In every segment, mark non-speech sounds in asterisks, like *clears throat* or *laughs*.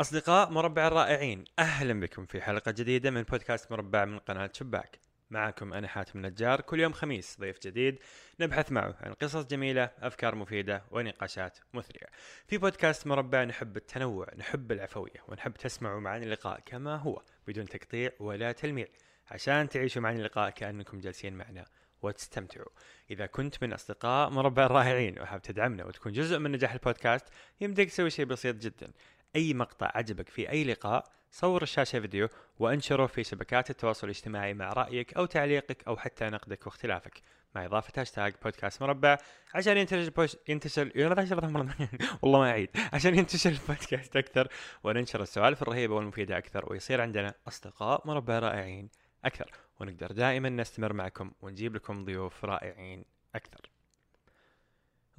أصدقاء مربع الرائعين أهلا بكم في حلقة جديدة من بودكاست مربع من قناة شباك. معكم أنا حاتم النجار كل يوم خميس ضيف جديد نبحث معه عن قصص جميلة أفكار مفيدة ونقاشات مثرية. في بودكاست مربع نحب التنوع نحب العفوية ونحب تسمعوا معنا اللقاء كما هو بدون تقطيع ولا تلميع عشان تعيشوا معنا اللقاء كأنكم جالسين معنا وتستمتعوا. إذا كنت من أصدقاء مربع الرائعين وحاب تدعمنا وتكون جزء من نجاح البودكاست يمديك تسوي شيء بسيط جدا. أي مقطع عجبك في أي لقاء صور الشاشة فيديو وانشره في شبكات التواصل الاجتماعي مع رأيك أو تعليقك أو حتى نقدك واختلافك. مع إضافة هاشتاج بودكاست مربع عشان ينتشر. ينتشر *laughs* والله ما أعيد. عشان ينتشر البودكاست أكثر وننشر السوالف الرهيبة والمفيدة أكثر ويصير عندنا أصدقاء مربع رائعين أكثر. ونقدر دائما نستمر معكم ونجيب لكم ضيوف رائعين أكثر.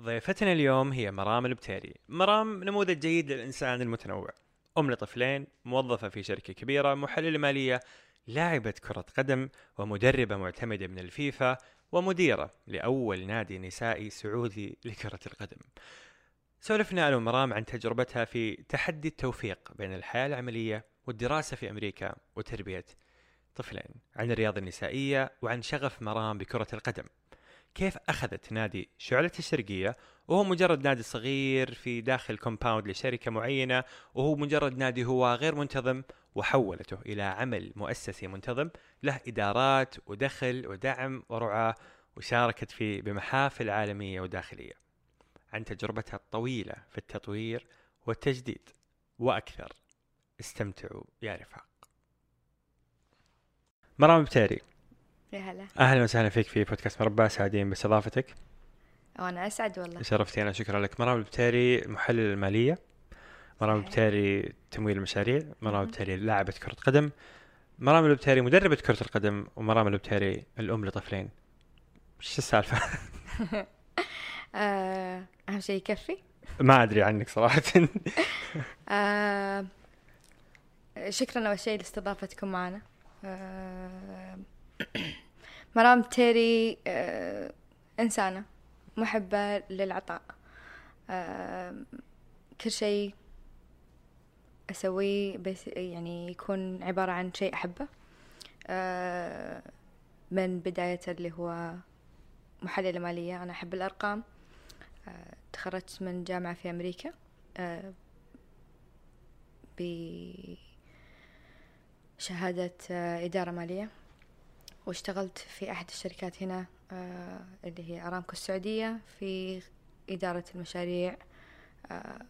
ضيفتنا اليوم هي مرام البتيري. مرام نموذج جيد للإنسان المتنوع. أم لطفلين موظفة في شركة كبيرة محللة مالية لاعبة كرة قدم ومدربة معتمدة من الفيفا ومديرة لأول نادي نسائي سعودي لكرة القدم. سولفنا أنا ومرام عن تجربتها في تحدي التوفيق بين الحياة العملية والدراسة في أمريكا وتربية طفلين عن الرياضة النسائية وعن شغف مرام بكرة القدم. كيف أخذت نادي شعلة الشرقية؟ وهو مجرد نادي صغير في داخل كومباوند لشركة معينة وهو مجرد نادي هو غير منتظم وحولته إلى عمل مؤسسي منتظم له إدارات ودخل ودعم ورعاة وشاركت فيه بمحافل عالمية وداخلية. عن تجربتها الطويلة في التطوير والتجديد. وأكثر. استمتعوا يا رفاق. مرام بتيري يا هلا. أهلا وسهلا فيك في بودكاست مربع سعيدين باستضافتك. وأنا أسعد والله. شرفتينا شكرا لك. مرام البتيري محلل المالية مرام صحيح. البتيري تمويل المشاريع مرام البتيري لاعبة كرة قدم مرام البتيري مدربة كرة القدم ومرام البتيري الأم لطفلين. إيش السالفة؟ *laughs* *laughs* آه، أهم شيء يكفي؟ ما أدري عنك صراحة. *laughs* آه، شكرا أول شيء لاستضافتكم معنا. آه، *clears throat* مرام تيري آه، إنسانة محبة للعطاء. آه، كل شيء أسويه بس يعني يكون عبارة عن شيء أحبه. آه، من بداية اللي هو محلله مالية أنا أحب الأرقام. آه، تخرجت من جامعة في أمريكا. آه، بشهادة إدارة مالية. واشتغلت في أحد الشركات هنا آه، اللي هي أرامكو السعودية في إدارة المشاريع آه،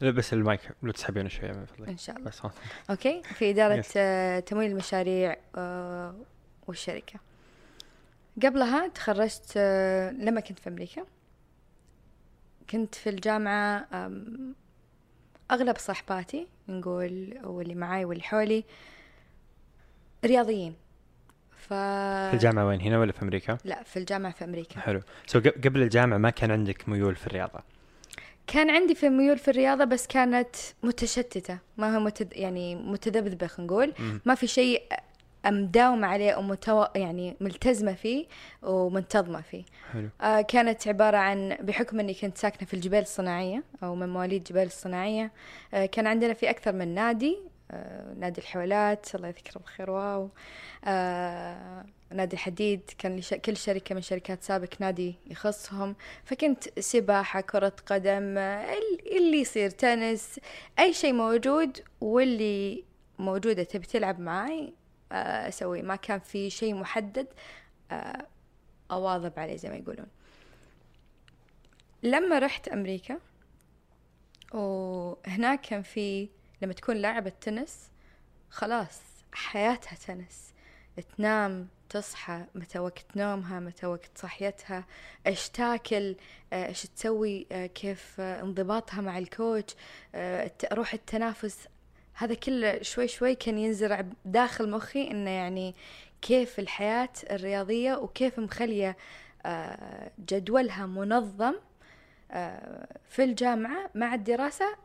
لا بس المايك لو تسحبينه شوية من فضلك. إن شاء الله. بس. okay؟ في إدارة. آه، تمويل المشاريع والشركة. قبلها تخرجت لما كنت في أمريكا. كنت في الجامعة أغلب صاحباتي نقول واللي معاي واللي حولي رياضيين. ف في الجامعة وين هنا ولا في أمريكا؟ لا في الجامعة في أمريكا. حلو. so قبل الجامعة ما كان عندك ميول في الرياضة؟ كان عندي في ميول في الرياضة بس كانت متشتتة ما هو متد... يعني متذبذبة خلينا نقول. ما في شيء مداومة عليه أو متو... يعني ملتزمة فيه ومنتظمة فيه. حلو. آه كانت عبارة عن بحكم أني كنت ساكنة في الجبال الصناعية أو من مواليد الجبال الصناعية آه كان عندنا في أكثر من نادي نادي الحولات الله يذكره بالخير واو. آه نادي الحديد كان. كل شركة من شركات سابق نادي يخصهم. فكنت سباحة كرة قدم آه، ال- اللي يصير تنس أي شيء موجود واللي موجودة تبي تلعب معاي آه، أسوي ما كان في شيء محدد آه، أواظب عليه زي ما يقولون. لما رحت أمريكا وهناك كان في لما تكون لاعبة تنس خلاص حياتها تنس. تنام تصحى متى وقت نومها متى وقت صحيتها إيش تاكل آه، إيش تسوي آه، كيف آه، انضباطها مع الكوتش روح التنافس. هذا كله شوي شوي كان ينزرع داخل مخي إنه يعني كيف الحياة الرياضية وكيف مخلية جدولها منظم في الجامعة مع الدراسة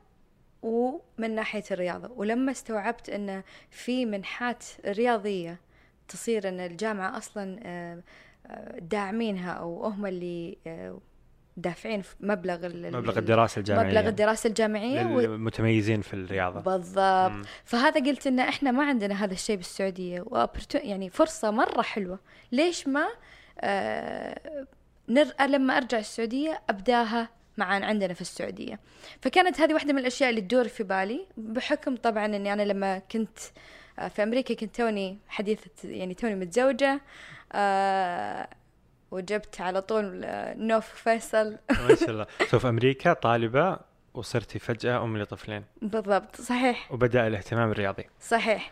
ومن ناحية الرياضة. ولما استوعبت أن في منحات رياضية تصير أن الجامعة أصلا آه، آه، داعمينها أو هم اللي آه، دافعين في مبلغ مبلغ الدراسة الجامعية. مبلغ الدراسة الجامعية و... للمتميزين في الرياضة. بالضبط. مم. فهذا قلت إن إحنا ما عندنا هذا الشيء بالسعودية. يعني فرصة مرة حلوة. ليش ما آه نر... لما أرجع السعودية أبداها معا عندنا في السعودية. فكانت هذه واحدة من الأشياء اللي تدور في بالي بحكم طبعا إني أنا لما كنت آه، في أمريكا كنت توني حديثة يعني توني متزوجة آه وجبت على طول آه، نوف فيصل. *laughs* ما شاء الله. so في أمريكا طالبة وصرتي فجأة أم لطفلين. بالضبط. صحيح. وبدأ الاهتمام الرياضي. صحيح.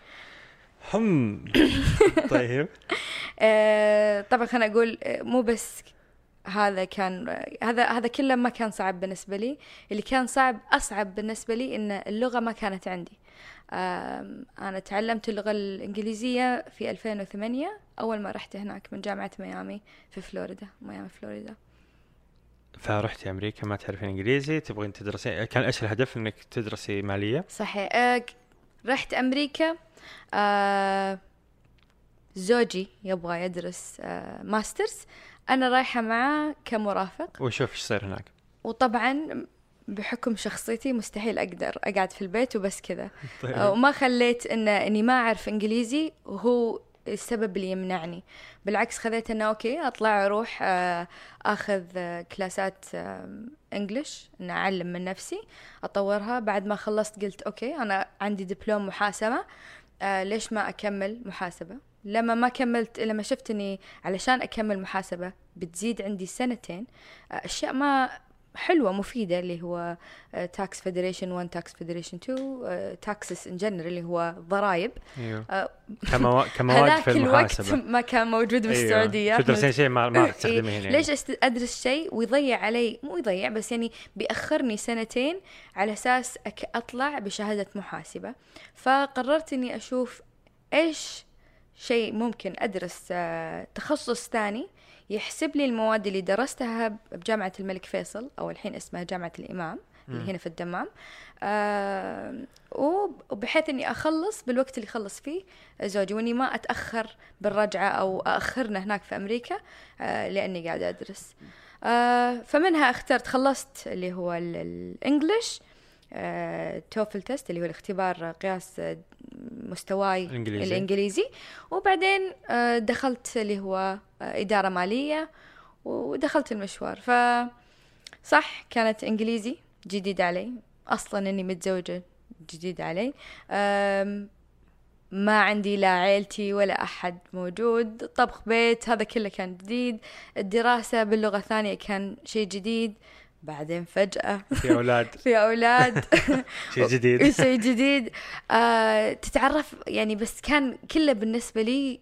هم. *laughs* طيب. آه، طبعا خليني أقول مو بس هذا كان هذا هذا كله ما كان صعب بالنسبة لي. اللي كان صعب أصعب بالنسبة لي إن اللغة ما كانت عندي. أنا تعلمت اللغة الإنجليزية في 2008 أول ما رحت هناك من جامعة ميامي في فلوريدا ميامي فلوريدا. فرحتي أمريكا ما تعرفين إنجليزي تبغين تدرسين. كان إيش الهدف إنك تدرسي مالية؟ صحيح. آه، رحت أمريكا. آه، زوجي يبغى يدرس آه، masters. أنا رايحة معاه كمرافق. وشوف إيش يصير هناك. وطبعا بحكم شخصيتي مستحيل أقدر أقعد في البيت وبس كذا. طيب. آه، وما خليت ان إني ما أعرف إنجليزي وهو السبب اللي يمنعني. بالعكس خذيت إنه okay أطلع أروح آه، آخذ آه، كلاسات English إن أعلم من نفسي أطورها. بعد ما خلصت قلت okay أنا عندي دبلوم محاسبة. ليش ما أكمل محاسبة؟ لما ما كملت لما شفت إني علشان أكمل محاسبة بتزيد عندي سنتين آه، أشياء ما حلوة مفيدة اللي هو tax federation 1 tax federation 2 taxes in general اللي هو ضرائب. أيوه. آه، كموا... كمواد *laughs* هذاك في الوقت المحاسبة. *laughs* ما كان موجود بالسعودية. أيوة. تدرسين شيء ما ما *laughs* إيه، تستخدميه هنا ليش أست- أدرس شيء؟ ويضيع علي مو يضيع بس يعني بيأخرني سنتين على أساس أك أطلع بشهادة محاسبة. فقررت إني أشوف إيش شيء ممكن أدرس آه، تخصص ثاني يحسب لي المواد اللي درستها بجامعة الملك فيصل أو الحين اسمها جامعة الإمام اللي هنا في الدمام. آه وب- وبحيث إني أخلص بالوقت اللي يخلص فيه زوجي وإني ما أتأخر بالرجعة أو اخرنا هناك في أمريكا آه لأني قاعدة أدرس. آه فمنها اخترت خلصت اللي هو ال- ال English آه TOEFL test اللي هو الاختبار قياس مستواي الإنجليزي. الإنجليزي. وبعدين آه دخلت اللي هو آه إدارة مالية ودخلت المشوار. ف صح كانت إنجليزي جديد علي. أصلا إني متزوجة جديد علي. ما عندي لا عيلتي ولا أحد موجود. طبخ بيت هذا كله كان جديد. الدراسة باللغة الثانية كان شيء جديد. بعدين فجأة في أولاد. *laughs* في أولاد. *laughs* شيء جديد. *laughs* شيء جديد. آه تتعرف يعني بس كان كله بالنسبة لي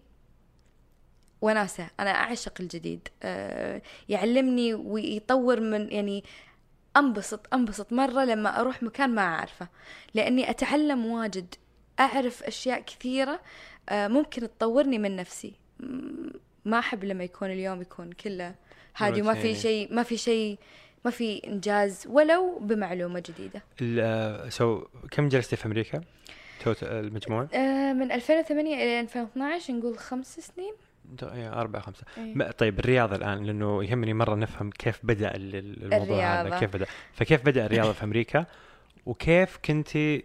وناسة. أنا أعشق الجديد. آه يعلمني ويطور من يعني أنبسط أنبسط مرة لما أروح مكان ما أعرفه. لأني أتعلم واجد. أعرف أشياء كثيرة آه ممكن تطورني من نفسي. ما أحب لما يكون اليوم يكون كله هادي وما في. شيء ما في شيء ما في إنجاز ولو بمعلومة جديدة ال- so كم جلستي في أمريكا؟ توت المجموع؟ آه، من 2008 إلى 2012 نقول خمس سنين أربعة خمسة. ما- طيب الرياضة الآن لأنه يهمني مرة نفهم كيف بدأ ال- ال- الموضوع الرياضة. هذا كيف بدأ فكيف بدأ الرياضة في أمريكا وكيف كنتي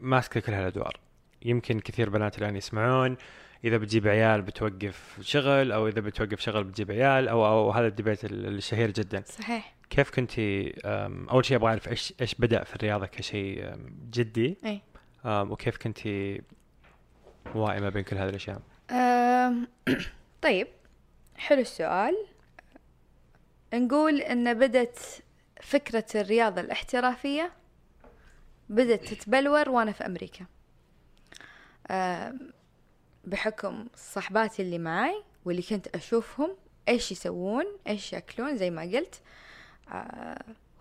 ماسكة كل هالأدوار يمكن كثير بنات الآن يسمعون إذا بتجيب عيال بتوقف شغل أو إذا بتوقف شغل بتجيب عيال أو, أو هذا ال debate ال- الشهير جدا صحيح كيف كنتي أول شيء أبغى أعرف إيش إيش بدأ في الرياضة كشيء جدي. أم، وكيف كنتي موائمة بين كل هذه الأشياء؟ آم، *clears throat* طيب حلو السؤال. نقول إن بدت فكرة الرياضة الاحترافية بدت تتبلور وأنا في أمريكا. بحكم صحباتي اللي معاي واللي كنت أشوفهم إيش يسوون إيش يأكلون زي ما قلت. آه،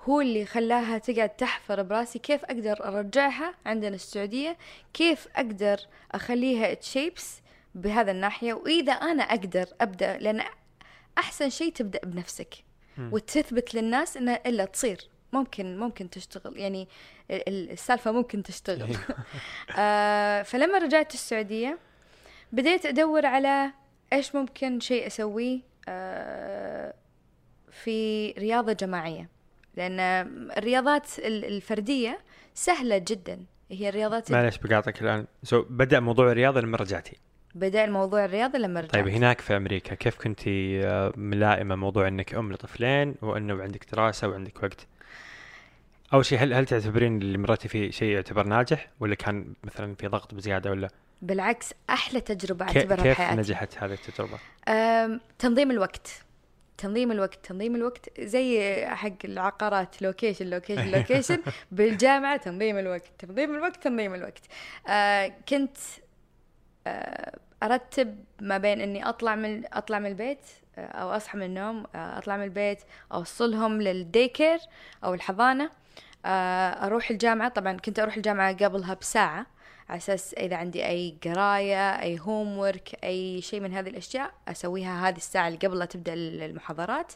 هو اللي خلاها تقعد تحفر براسي كيف أقدر أرجعها عندنا السعودية كيف أقدر أخليها تشيبس بهذا الناحية وإذا أنا أقدر أبدأ لأن أحسن شيء تبدأ بنفسك. وتثبت للناس انها إلا تصير. ممكن ممكن تشتغل. يعني ال- ال- السالفة ممكن تشتغل. *laughs* آه فلما رجعت السعودية بديت أدور على إيش ممكن شيء أسويه. آه في رياضة جماعية. لأن الرياضات ال- الفردية سهلة جدا. هي الرياضات معلش بقاطعك الآن. سو بدأ موضوع الرياضة لما رجعتي. بدأ الموضوع الرياضي لما رجعت. طيب هناك في أمريكا كيف كنتي آه، ملائمة موضوع إنك أم لطفلين وأنه عندك دراسة وعندك وقت؟ أول شيء هل هل تعتبرين اللي مريتي فيه شيء يعتبر ناجح ولا كان مثلا في ضغط بزيادة ولا؟ بالعكس أحلى تجربة أعتبرها كيف بحياتي. نجحت هذه التجربة؟ أم، تنظيم الوقت. تنظيم الوقت تنظيم الوقت زي حق العقارات location location location بالجامعة تنظيم الوقت تنظيم الوقت تنظيم الوقت. آه كنت آه أرتب ما بين إني أطلع من أطلع من البيت آه أو أصحى من النوم آه أطلع من البيت أوصلهم لل daycare أو الحضانة آه أروح الجامعة. طبعا كنت أروح الجامعة قبلها بساعة. على أساس إذا عندي أي قراية أي homework أي شيء من هذه الأشياء أسويها هذه الساعة اللي قبل لا تبدأ المحاضرات.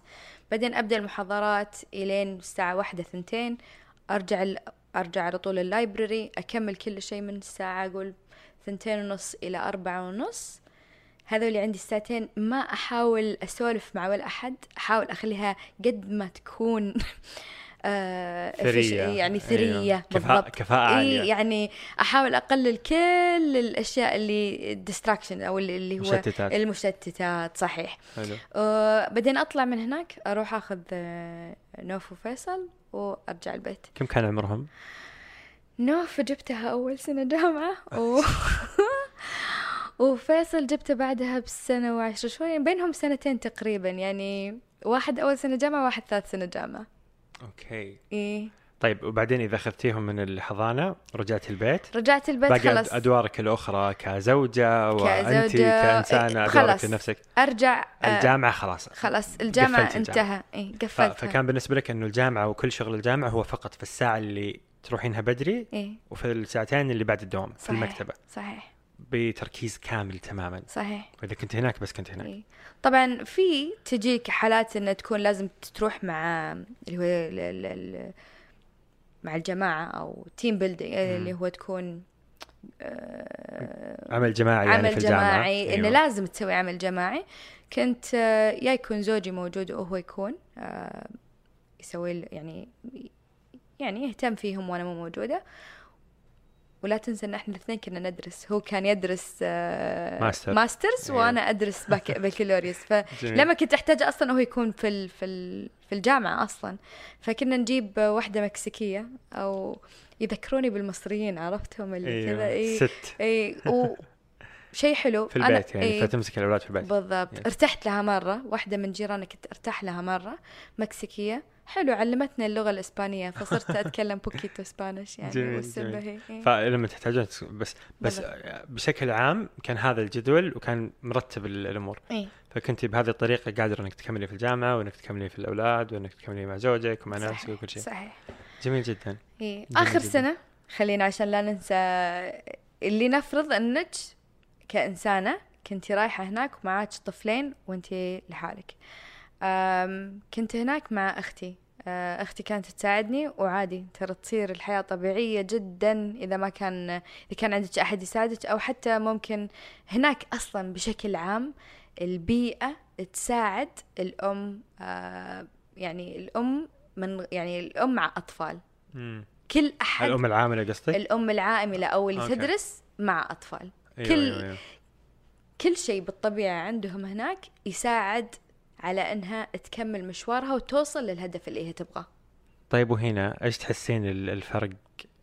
بعدين أبدأ المحاضرات إلين الساعة واحدة ثنتين أرجع أرجع على طول ال library أكمل كل شيء من الساعة أقول ثنتين ونص إلى أربعة ونص. هذول عندي الساعتين ما أحاول أسولف مع ولا أحد أحاول أخليها قد ما تكون. *laughs* آه ثرية. يعني أيوة. ثرية كفاءة- بالضبط كفاءة عالية. إيه يعني أحاول أقلل كل الأشياء اللي ديستراكشن أو اللي هو مشتتات. المشتتات صحيح حلو آه بعدين أطلع من هناك أروح أخذ آه، نوف وفيصل وأرجع البيت كم كان عمرهم؟ نوف جبتها أول سنة جامعة *laughs* و... *laughs* وفيصل جبته بعدها بسنة وعشر شوي بينهم سنتين تقريبا يعني واحد أول سنة جامعة واحد ثالث سنة جامعة أوكي. إيه. طيب وبعدين إذا أخذتيهم من الحضانة رجعتي البيت؟ رجعت البيت باقي خلاص. أد- أدوارك الأخرى كزوجة وانت كزوجة، كإنسانة إيه، أدوارك. لنفسك. أرجع آه، الجامعة خلاص. خلاص الجامعة قفلت الجامعة. انتهى. ف- قفلتها. فكان بالنسبة لك إنه الجامعة وكل شغل الجامعة هو فقط في الساعة اللي تروحينها بدري إيه. وفي الساعتين اللي بعد الدوام في صحيح. المكتبة. صحيح. بتركيز كامل تماما. صحيح. وإذا كنت هناك بس كنت هناك. إيه. طبعا في تجيك حالات انه تكون لازم تروح مع اللي هو ال- ال- ال- مع الجماعة أو team building اللي هو تكون آه، عمل جماعي يعني عمل في الجامعة. جماعي. إنه أيوة. لازم تسوي عمل جماعي. كنت آه، يا يكون زوجي موجود وهو يكون آه، يسوي يعني يعني يهتم فيهم وأنا مو موجودة. ولا تنسى إن إحنا الاثنين كنا ندرس. هو كان يدرس آه، master. masters أيوة. وأنا أدرس *laughs* بكالوريوس. فلما كنت أحتاج أصلا هو يكون في ال في ال في الجامعة أصلا. فكنا نجيب واحدة مكسيكية أو يذكروني بالمصريين عرفتهم اللي كذا؟ أيوه اي ست. اي و شيء حلو. *laughs* في البيت يعني إيه. فتمسك الأولاد في البيت. بالضبط. يعني. ارتحت لها مرة. واحدة من جيراني كنت أرتاح لها مرة. مكسيكية. حلو علمتني اللغة الإسبانية فصرت أتكلم بوكيتو اسبانيش يعني جميل، والسبة هي إيه. فلما تحتاجون بس بس بشكل عام كان هذا الجدول وكان مرتب ال- الأمور إيه. فكنت بهذه الطريقة قادره إنك تكملي في الجامعة وإنك تكملي في الأولاد وإنك تكملي مع زوجك ومع نفسك وكل شيء صحيح جميل جدا إيه. جميل آخر جداً. سنة خلينا عشان لا ننسى اللي نفرض أنك كإنسانة كنت رايحة هناك ومعاك طفلين وانت لحالك كنت هناك مع أختي أه، أختي كانت تساعدني وعادي ترى تصير الحياة طبيعية جدا إذا ما كان إذا كان عندك أحد يساعدك أو حتى ممكن هناك أصلا بشكل عام البيئة تساعد الأم أه، يعني الأم من يعني الأم مع أطفال مم. كل أحد الأم العاملة قصدك الأم العاملة أو اللي أوكي. تدرس مع أطفال أيوة كل- أيوة أيوة. كل شيء بالطبيعة عندهم هناك يساعد على أنها تكمل مشوارها وتوصل للهدف اللي هي تبغاه. طيب وهنا إيش تحسين ال- الفرق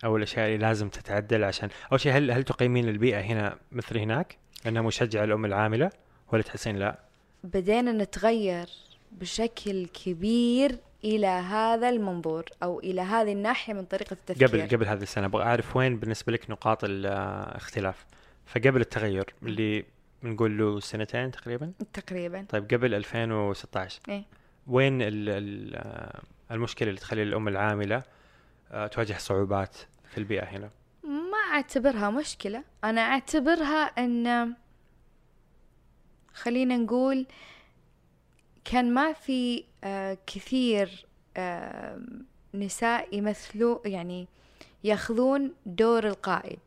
أو الأشياء اللي لازم تتعدل؟ عشان أول شيء هل هل تقيمين البيئة هنا مثل هناك؟ إنها مشجعة الام العاملة؟ ولا تحسين لا؟ بدينا نتغير بشكل كبير إلى هذا المنظور أو إلى هذه الناحية من طريقة التفكير. قبل قبل هذه السنة أبغى أعرف وين بالنسبة لك نقاط الاختلاف فقبل التغير اللي بنقول له سنتين تقريبا؟ تقريبا. طيب قبل 2016 إيه. وين ال ال آه، المشكلة اللي تخلي الأم العاملة آه، تواجه صعوبات في البيئة هنا؟ ما أعتبرها مشكلة. أنا أعتبرها أن خلينا نقول كان ما في آه، كثير نساء يمثلوا يعني ياخذون دور القائد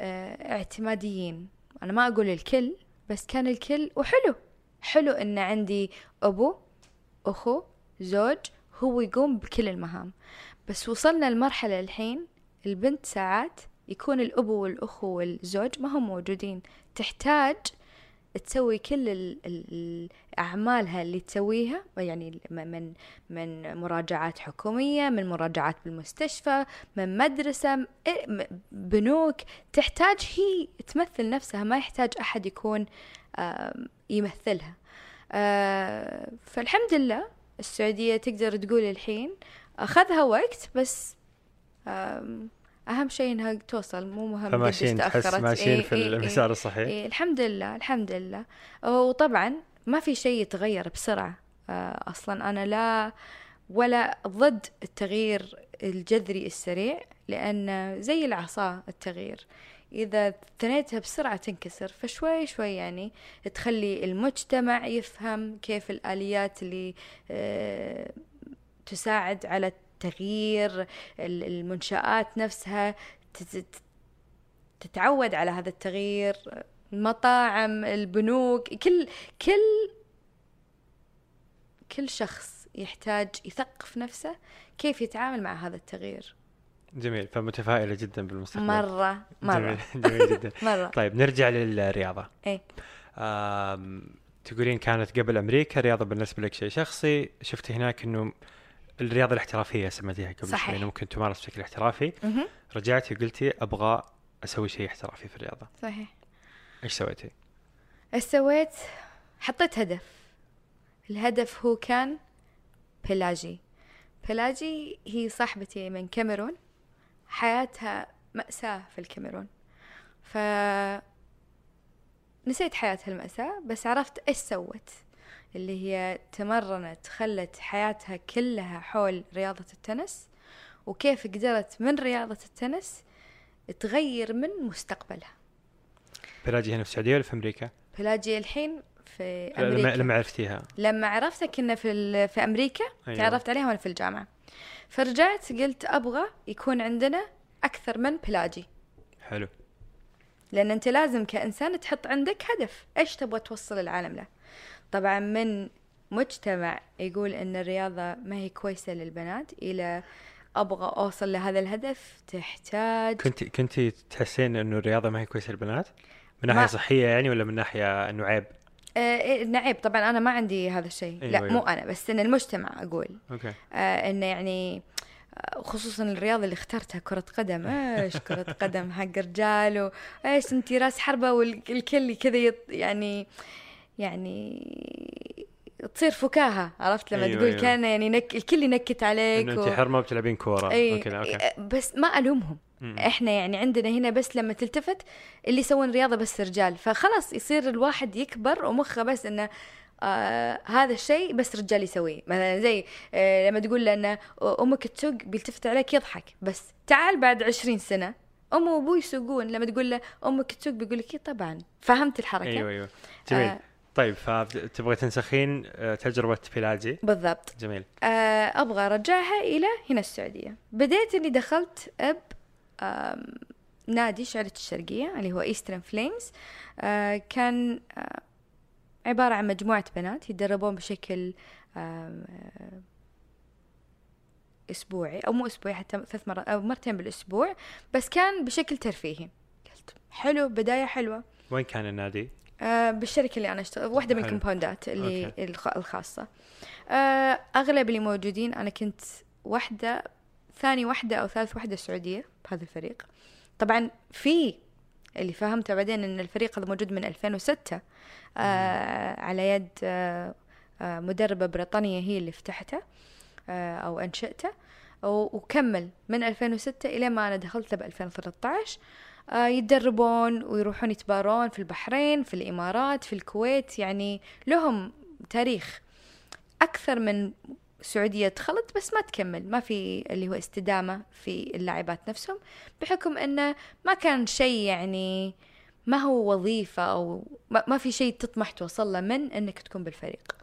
اعتماديين. أنا ما أقول الكل بس كان الكل وحلو. حلو أن عندي أبو أخو زوج هو يقوم بكل المهام. بس وصلنا لمرحلة الحين البنت ساعات يكون الأبو والأخو والزوج ما هم موجودين. تحتاج تسوي كل ال ال أعمالها اللي تسويها يعني من من مراجعات حكومية من مراجعات بالمستشفى من مدرسة بنوك. تحتاج هي تمثل نفسها ما يحتاج أحد يكون يمثلها. آه، فالحمد لله السعودية تقدر تقول الحين أخذها وقت بس أهم شيء إنها توصل مو مهم فماشيين تحس ماشيين إيه في إيه المسار إيه الصحيح. إيه الحمد لله الحمد لله. وطبعا ما في شيء يتغير بسرعة. آه، أصلا أنا لا ولا ضد التغيير الجذري السريع لأن زي العصا التغيير. إذا ثنيتها بسرعة تنكسر فشوي شوي يعني تخلي المجتمع يفهم كيف الآليات اللي آه، تساعد على تغيير المنشآت نفسها تتعود على هذا التغيير. المطاعم البنوك كل كل كل شخص يحتاج يثقف نفسه كيف يتعامل مع هذا التغيير. جميل فمتفائلة جدا بالمستقبل. مرة مرة. جميل, جميل جدا. *laughs* مرة. طيب نرجع للرياضة. إيه تقولين كانت قبل أمريكا الرياضة بالنسبة لك شيء شخصي. شفتي هناك أنه الرياضة الاحترافية سميتيها قبل صحيح. يعني ممكن تمارس بشكل احترافي. رجعتي وقلتي أبغى أسوي شيء احترافي في الرياضة. صحيح. إيش سويتي؟ إيش سويت؟ حطيت هدف. الهدف هو كان بيلاجي. بيلاجي هي صاحبتي من كاميرون. حياتها مأساة في الكاميرون. ف نسيت حياتها المأساة بس عرفت إيش سوت. اللي هي تمرنت خلت حياتها كلها حول رياضة التنس وكيف قدرت من رياضة التنس تغير من مستقبلها. بلاجي هنا في السعودية ولا في أمريكا؟ بلاجي الحين في أمريكا. لما عرفتيها. لما عرفتها كنا في في أمريكا أيوة. تعرفت عليها وأنا في الجامعة. فرجعت قلت أبغى يكون عندنا أكثر من بلاجي حلو. لأن أنت لازم كإنسان تحط عندك هدف. إيش تبغى توصل العالم له؟ طبعا من مجتمع يقول إن الرياضة ما هي كويسة للبنات إلى أبغى أوصل لهذا الهدف تحتاج كنت كنت تحسين إنه الرياضة ما هي كويسة للبنات؟ من ناحية ما... صحية يعني ولا من ناحية إنه عيب؟ آه إيه عيب طبعا أنا ما عندي هذا الشيء أيوة لا أيوة. مو أنا بس إن المجتمع أقول okay آه إنه يعني آه، خصوصا الرياضة اللي اخترتها كرة قدم إيش *laughs* كرة قدم حق رجال وايش انت راس حربة والكل كذا يعني يعني تصير فكاهة عرفت؟ لما أيوة تقول أيوة. كان يعني نك... الكل ينكت عليك إنه و... انت حرمة بتلعبين كورة. أي... okay بس ما ألومهم. مم. إحنا يعني عندنا هنا بس لما تلتفت اللي يسوون رياضة بس رجال. فخلاص يصير الواحد يكبر ومخه بس إنه آه هذا الشيء بس رجال يسويه. مثلا زي آه لما تقول له إن أمك تسوق بيلتفت عليك يضحك. بس تعال بعد عشرين سنة أم وأبوي يسوقون. لما تقول له أمك تسوق بيقول لك طبعا. فهمت الحركة؟ أيوه أيوه. جميل. آه طيب فتبغي تنسخين آه، تجربة بيلاجي؟ بالضبط. جميل. أه أبغى أرجعها إلى هنا السعودية. بديت إني دخلت أب نادي شعلة الشرقية اللي هو Eastern Flames أه كان عبارة عن مجموعة بنات يتدربون بشكل أسبوعي أو مو أسبوعي حتى ثلاث مرات أو مرتين بالأسبوع بس كان بشكل ترفيهي. قلت حلو بداية حلوة. وين كان النادي؟ آه بالشركة اللي أنا أشتغل واحدة من الكومباوندات اللي okay. الخاصة. آه أغلب اللي موجودين أنا كنت واحدة ثاني واحدة أو ثالث واحدة سعودية بهذا الفريق. طبعا في اللي فهمته بعدين أن الفريق هذا موجود من 2006 آه على يد آه آه مدربة بريطانية هي اللي فتحته آه أو أنشأته وكمل من 2006 إلى ما أنا دخلت ب 2013 آه، يتدربون ويروحون يتبارون في البحرين في الإمارات في الكويت يعني لهم تاريخ أكثر من سعودية دخلت بس ما تكمل ما في اللي هو استدامة في اللاعبات نفسهم بحكم أنه ما كان شيء يعني ما هو وظيفة أو ما في شيء تطمح توصل له من أنك تكون بالفريق.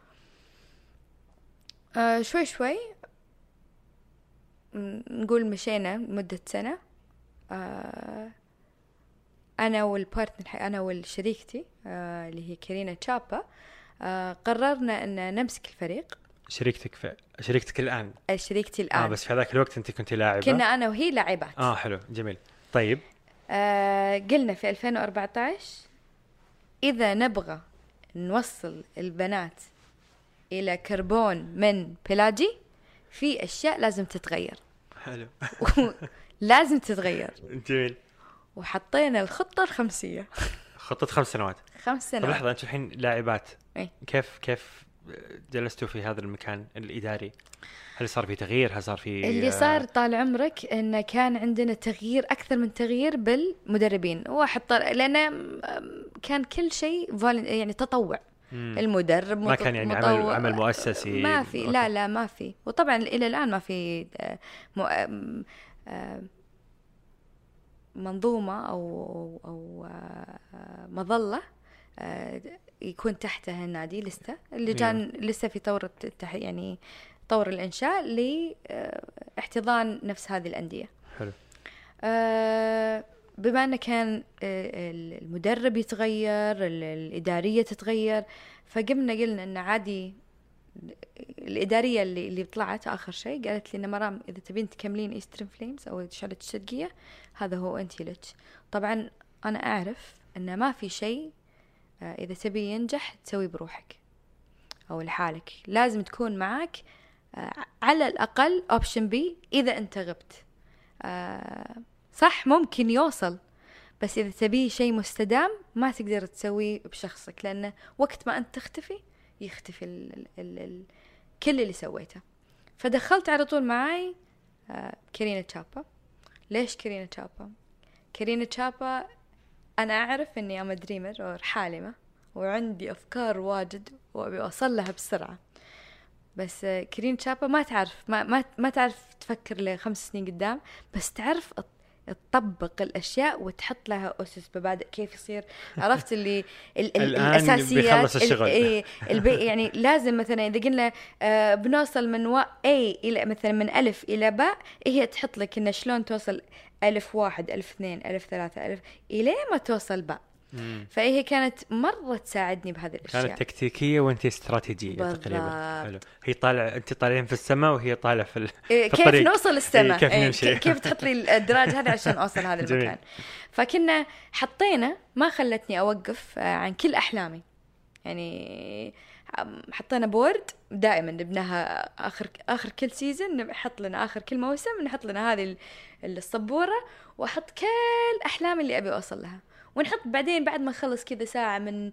آه شوي شوي نقول مشينا مدة سنة. آه أنا وال partner أنا والشريكتي آه اللي هي كارينا تشابا آه قررنا أن نمسك الفريق. شريكتك في شريكتك الآن. شريكتي الآن. آه بس في هذاك الوقت أنت كنت لاعبة. كنا أنا وهي لاعبات. آه حلو جميل. طيب. آه قلنا في 2014 إذا نبغى نوصل البنات إلى كربون من بيلاجي في أشياء لازم تتغير. حلو. *laughs* لازم تتغير. جميل. وحطينا الخطة الخمسية خطة خمس سنوات خمس طيب سنوات لحظة أنتم الحين لاعبات إيه. كيف كيف جلستوا في هذا المكان الإداري؟ هل صار في تغيير؟ هل صار في اللي آه، صار طال عمرك انه كان عندنا تغيير أكثر من تغيير بالمدربين واحد طر... لأنه م- كان كل شيء يعني تطوع مم. المدرب ما كان يعني عمل مطوع- عمل مؤسسي ما في أوكي. لا لا ما في وطبعا إلى الآن ما في آه، م- آم، آه، منظومة أو أو آه، مظلة آه، يكون تحتها النادي لسه اللي كان لسه في طور التح يعني طور الإنشاء لاحتضان نفس هذه الأندية. حلو. آه، بما إنه كان آه، المدرب يتغير ال- الإدارية تتغير فقمنا قلنا إنه عادي الإدارية اللي اللي طلعت آخر شيء قالت لي مرام إذا تبين تكملين Eastern Flames أو شعلة الشرقية هذا هو انت لك. طبعا أنا أعرف إنه ما في شيء آه، إذا تبي ينجح تسويه بروحك أو لحالك. لازم تكون معك آه، على الأقل option B إذا أنت غبت. آه، صح ممكن يوصل بس إذا تبي شيء مستدام ما تقدر تسويه بشخصك لأنه وقت ما أنت تختفي يختفي ال ال ال ال كل اللي سويته. فدخلت على طول معاي آه، كارينا تشابا ليش كارينا تشابا كارينا تشابا أنا أعرف إني أم dreamer أو حالمة وعندي أفكار واجد وأبي أوصل لها بسرعة. بس آه، كارينا تشابا ما تعرف ما ما, ما تعرف تفكر لخمس سنين قدام بس تعرف تطبق الأشياء وتحط لها أسس. مبادئ كيف يصير؟ عرفت اللي ال ال *laughs* الآن الأساسيات ال- الشغل. إيه البي يعني لازم مثلا إذا قلنا آه بنوصل من و A إلى مثلا من ألف إلى باء هي تحط لك انه شلون توصل ألف واحد ألف اثنين ألف ثلاثة ألف إلى ما توصل باء مم. فهي كانت مرة تساعدني بهذه الأشياء كانت تكتيكية وأنت استراتيجية بالضبط. تقريبا حلو هي طالع أنت طالعين في السماء وهي طالعة في ال... إيه، في كيف الطريق. نوصل السماء إيه، كيف إيه، نمشي. كيف تحط لي الدرج هذا عشان أوصل هذا *laughs* جميل. المكان فكنا حطينا ما خلتني أوقف آه، عن كل أحلامي يعني حطينا board دائما نبناها آخر آخر كل season نحط لنا آخر كل موسم نحط لنا هذه ال- السبورة وأحط كل أحلامي اللي أبي أوصل لها ونحط بعدين بعد ما نخلص كذا ساعة من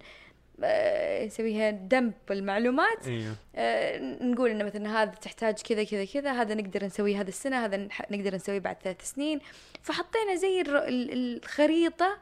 آه، نسويها dump المعلومات آه، نقول انه مثلا هذا تحتاج كذا كذا كذا هذا نقدر نسويه هذا السنة هذا نقدر نسويه بعد ثلاث سنين. فحطينا زي الخريطة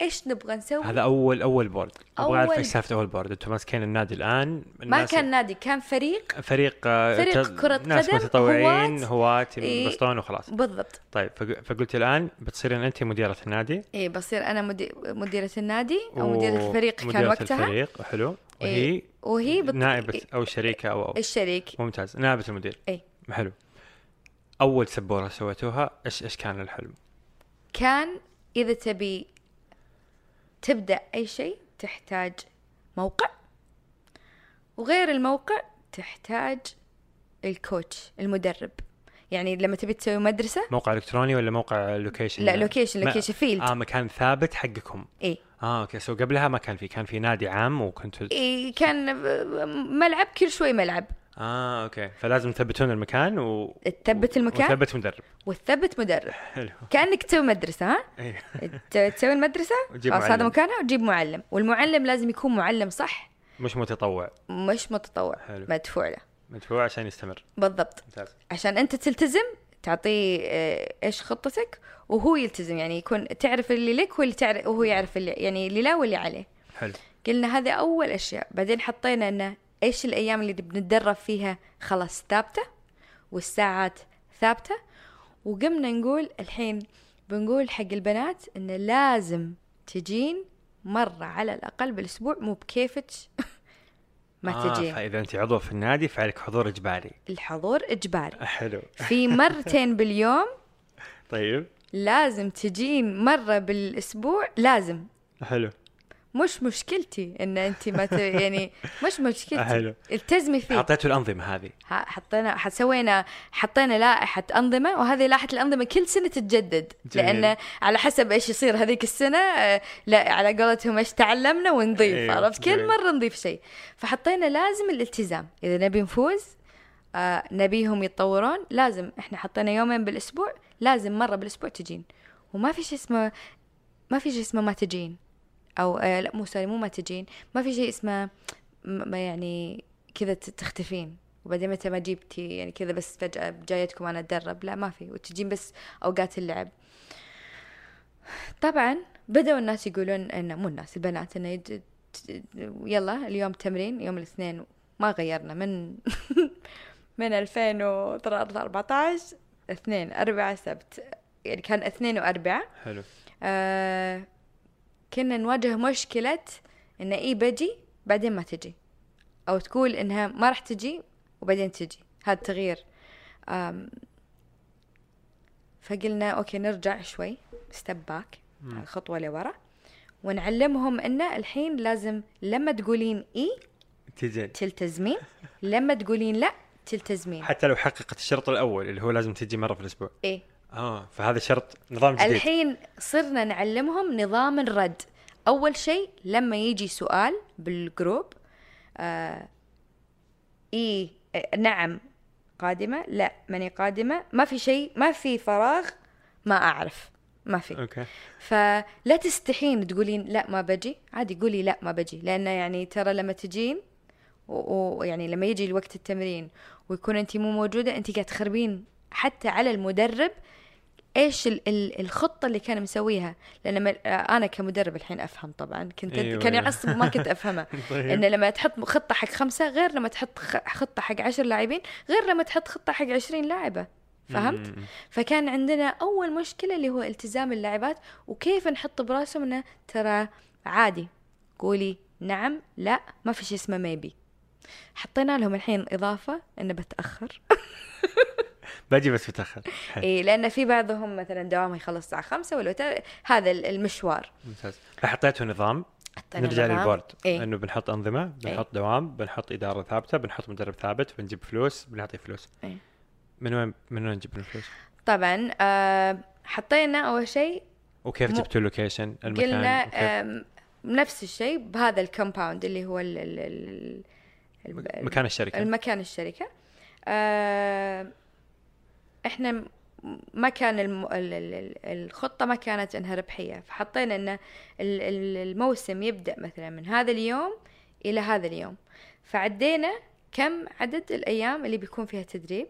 إيش نبغى نسوي؟ هذا اول أول board أبغى أعرف إيش سالفة أول board أنتم ماسكين النادي الآن. ما كان نادي كان فريق. فريق آه، فريق ت- كرة ناس قدم، متطوعين هواة. هواة إيه. ينبسطون وخلاص. بالضبط. طيب فق- فقلت الآن بتصيرين أنت مديرة النادي. إيه بصير أنا مدي- مديرة النادي أو و- مديرة الفريق كان مديرة وقتها. الفريق حلو. وهي إيه. وهي بت... نائبة أو شريكة أو أو الشريك. ممتاز. نائبة المدير. إيه. حلو. أول سبورة سويتوها إيش إيش كان الحلم؟ كان إذا تبي تبدأ أي شيء تحتاج موقع وغير الموقع تحتاج ال coach المدرب. يعني لما تبي تسوي مدرسة موقع إلكتروني ولا موقع location؟ لا location location field آه مكان ثابت حقكم. إيه. آه okay. so قبلها ما كان في كان في نادي عام وكنتوا إيه كان ملعب كل شوي ملعب. آه أوكي. فلازم تثبتون المكان و تثبت المكان؟ وتثبت مدرب. وتثبت مدرب. *laughs* حلو. كأنك تسوي مدرسة ها؟ إيه. ت- تسوي المدرسة؟ وتجيب خلاص هذا معلم. مكانها وتجيب معلم. والمعلم لازم يكون معلم صح؟ مش متطوع. مش متطوع. حلو. مدفوع له. مدفوع عشان يستمر. بالضبط. ممتاز. عشان أنت تلتزم تعطيه آه، إيش خطتك وهو يلتزم. يعني يكون تعرف اللي لك واللي تعرف وهو يعرف اللي يعني اللي لا واللي عليه. حلو. قلنا هذه أول أشياء. بعدين حطينا إنه إيش الأيام اللي بنتدرب فيها؟ خلاص ثابتة والساعات ثابتة. وقمنا نقول الحين بنقول حق البنات انه لازم تجين مرة على الأقل بالأسبوع مو بكيفك *laughs* ما آه تجين. فإذا أنت عضو في النادي فعليك حضور إجباري. الحضور إجباري. *laughs* حلو. في مرتين باليوم طيب. لازم تجين مرة بالأسبوع لازم. حلو. مش مشكلتي إن انت ما ت... يعني مش مشكلتي. *laughs* حلو. التزمي فيه. حطيتوا الأنظمة هذه. حطينا سوينا حطينا لائحة أنظمة وهذه لائحة الأنظمة كل سنة تتجدد. جميل. لأن على حسب إيش يصير هذيك السنة آه، لا على قولتهم إيش تعلمنا ونضيف أيوة، عرفت؟ كل. مرة نضيف شيء. فحطينا لازم الالتزام. إذا نبي نفوز آه نبيهم يتطورون لازم. إحنا حطينا يومين بالأسبوع لازم مرة بالأسبوع تجين. وما في شيء اسمه ما في شيء اسمه ما تجين. أو آه لا مو سوري مو ما تجين ما في شيء اسمه ما يعني كذا تختفين. وبعدين متى ما جبتي يعني كذا بس فجأة جايتكم أنا أتدرب. لا ما في. وتجين بس أوقات اللعب. طبعا بدأوا الناس يقولون إنه مو الناس البنات إنه يلا اليوم تمرين يوم الاثنين. ما غيرنا. من *laughs* من 2014 اثنين أربعة سبت. يعني كان اثنين وأربعة. حلو. آه كنا نواجه مشكلة إن إيه بجي بعدين ما تجي. أو تقول إنها ما راح تجي وبعدين تجي. هذا تغيير آم فقلنا okay نرجع شوي. step back. خطوة لورا. ونعلمهم إن الحين لازم لما تقولين إيه تجين تلتزمين لما تقولين لا تلتزمين حتى لو حققت الشرط الأول اللي هو لازم تجي مرة في الأسبوع. إيه. آه فهذا شرط نظام جديد. الحين صرنا نعلمهم نظام الرد. أول شيء لما يجي سؤال بالجروب آه آه، نعم قادمة لا ماني قادمة ما في شيء ما في فراغ ما أعرف ما في. أوكي. فلا تستحين تقولين لا ما بجي. عادي قولي لا ما بجي. لأنه يعني ترى لما تجين ويعني لما يجي وقت التمرين ويكون انت مو موجودة انت قاعد تخربين حتى على المدرب إيش ال- ال- الخطة اللي كان مسويها؟ لأن ما- أنا كمدرب الحين أفهم طبعا. كنت أيوة، كان أيوة. يعصب ما كنت افهمها *laughs* طيب. ان لما تحط خطة حق خمسة غير لما تحط خطة حق عشر لاعبين غير لما تحط خطة حق عشرين لاعبة. فهمت؟ مم. فكان عندنا أول مشكلة اللي هو التزام اللاعبات وكيف نحط براسهم إنه ترى عادي. قولي نعم لا ما في شيء اسمه ميبي حطينا لهم الحين إضافة إنه بتأخر. *laughs* باجي بس متاخر اي لأن في بعضهم مثلا دوامه يخلص الساعة خمسة ولا وت- هذا ال- المشوار. ممتاز. فحطيتوا نظام. نرجع. للبورد. إيه. إنه بنحط أنظمة بنحط دوام بنحط إدارة ثابتة بنحط مدرب ثابت بنجيب فلوس بنعطي فلوس. إيه. من وين من وين نجيب الفلوس؟ طبعا آه حطينا أول شيء وكيف جبتوا ال location؟ المكان قلنا نفس الشيء بهذا ال compound اللي هو ال ال مكان الشركة. المكان الشركة. آه، إحنا ما كان الم... ال- ال- ال- الخطة ما كانت إنها ربحية. فحطينا إن ال- ال- الموسم يبدأ مثلا من هذا اليوم إلى هذا اليوم. فعدينا كم عدد الأيام اللي بيكون فيها تدريب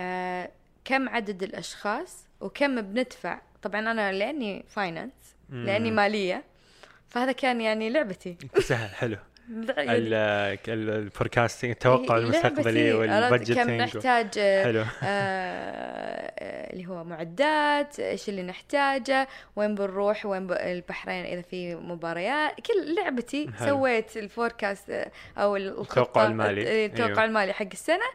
آه، كم عدد الأشخاص وكم بندفع. طبعا أنا لأني finance لأني مم. مالية. فهذا كان يعني لعبتي. سهل حلو. يعني ال- ال- ال forecasting التوقع المستقبلي لعبتي، عرفت؟ كم نحتاج آه، حلو *laughs* آه، اللي هو معدات إيش اللي نحتاجه وين بنروح وين البحرين إذا في مباريات كل لعبتي حلو. سويت ال forecast آه، أو التوقع المالي. آه، التوقع أيوه. المالي حق السنة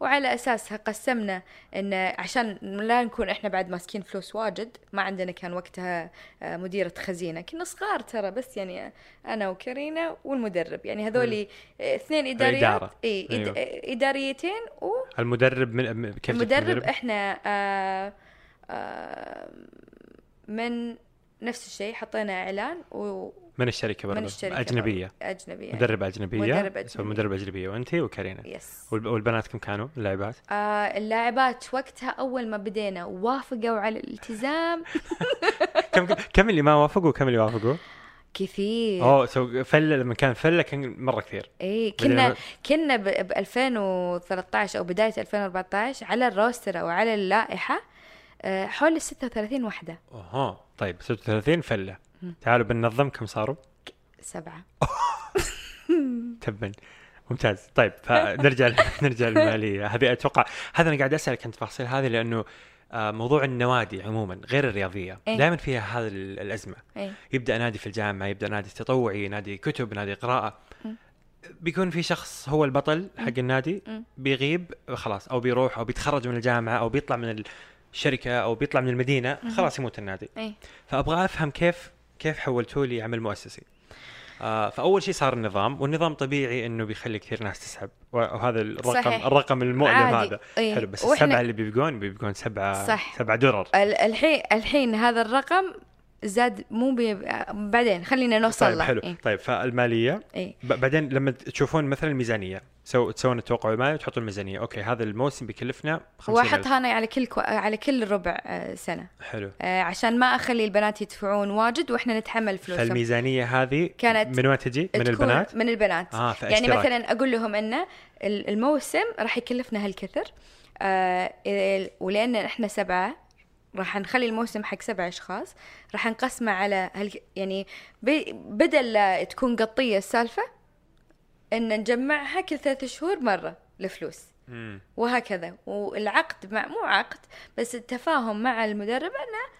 وعلى أساسها قسمنا إن عشان لا نكون إحنا بعد ماسكين فلوس واجد ما عندنا كان وقتها آه، مديرة خزينة. كنا صغار ترى بس يعني أنا وكرينا والمدرب. يعني هذولي آه، اثنين إداريات. الإدارة. إي أيوه. إد- إداريتين و المدرب من كيف جبت المدرب إحنا آه آه من نفس الشيء حطينا إعلان ومن من الشركة برضه الشركة أجنبية. أجنبية. مدرب أجنبية. مدرب اسمه أجنبي. مدرب أجنبية. وأنت وكارينا. yes والب- والبنات كم كانوا اللاعبات؟ آه اللاعبات وقتها أول ما بدينا وافقوا على الالتزام. *laughs* كم كم اللي ما وافقوا؟ وكم اللي وافقوا؟ كثير. أوه so فلة لما كان فلة كان مرة كثير. اي كنا كنا ب ب 2013 أو بداية 2014 على ال roster أو على اللائحة آه حول ال 36 وحدة. أها طيب 36 فلة. تعالوا بننظم كم صاروا؟ سبعة. *laughs* تبا ممتاز. طيب فنرجع *laughs* نرجع للمالية. هذه أتوقع هذا أنا قاعد اسالك عن التفاصيل هذه لأنه آه، موضوع النوادي عموما غير الرياضية إيه. دائما فيها هذه ال- الأزمة. اي يبدأ نادي في الجامعة يبدأ نادي تطوعي نادي كتب نادي قراءة. مم. بيكون في شخص هو البطل حق النادي. بيغيب خلاص أو بيروح أو بيتخرج من الجامعة أو بيطلع من الشركة أو بيطلع من المدينة خلاص يموت النادي. اي فأبغى أفهم كيف كيف حولتوا لي عمل مؤسسي آه فأول شيء صار النظام والنظام طبيعي إنه بيخلي كثير ناس تسحب وهذا الرقم صحيح. الرقم المؤلم. هذا إيه. حلو بس وإحنا- السبعة اللي بيبقون بيبقون سبعه صح. سبعة درر ال- الحين الحين هذا الرقم زاد مو بي... بعدين خلينا نوصل طيب حلو إيه. طيب فالمالية إيه. بعدين لما تشوفون مثلا الميزانية so تسوون التوقع المالي وتحطون الميزانيه أوكي هذا الموسم بيكلفنا 50 واحطها أنا على كل كو... على كل ربع آه، سنة. حلو. آه، عشان ما أخلي البنات يدفعون واجد وإحنا نتحمل فلوسهم. فالميزانية هذه كانت من وين تجي؟ من البنات؟ من البنات. آه يعني. مثلا أقول لهم انه ال- الموسم راح يكلفنا هالكثر. آه ولأن إحنا سبعة راح نخلي الموسم حق سبع أشخاص. راح نقسمه على هال يعني بدل تكون قطية السالفة إن نجمعها كل ثلاث شهور مرة الفلوس مم. وهكذا والعقد مع مو عقد بس التفاهم مع المدرب إنه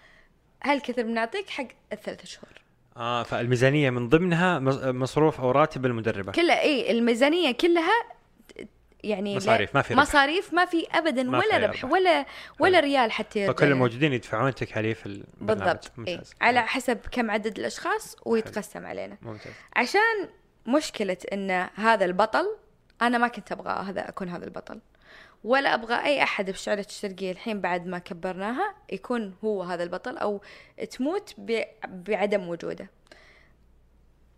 هالكثر بنعطيك حق الثلاث شهور آه فالميزانية من ضمنها مص- مصروف أو راتب المدربة كلها إي الميزانية كلها يعني مصاريف، ما في ربح. مصاريف ما في ابدا ما ولا في ربح ربح. ولا ولا ريال حتى فكل. الموجودين يدفعون تكاليف البرنامج بالضبط إيه. ممتاز على حسب كم عدد الأشخاص ويتقسم علينا ممتاز عشان مشكلة إن هذا البطل أنا ما كنت أبغى هذا أكون هذا البطل. ولا أبغى أي أحد بشعرة الشرقية الحين بعد ما كبرناها يكون هو هذا البطل أو تموت ب- بعدم وجوده.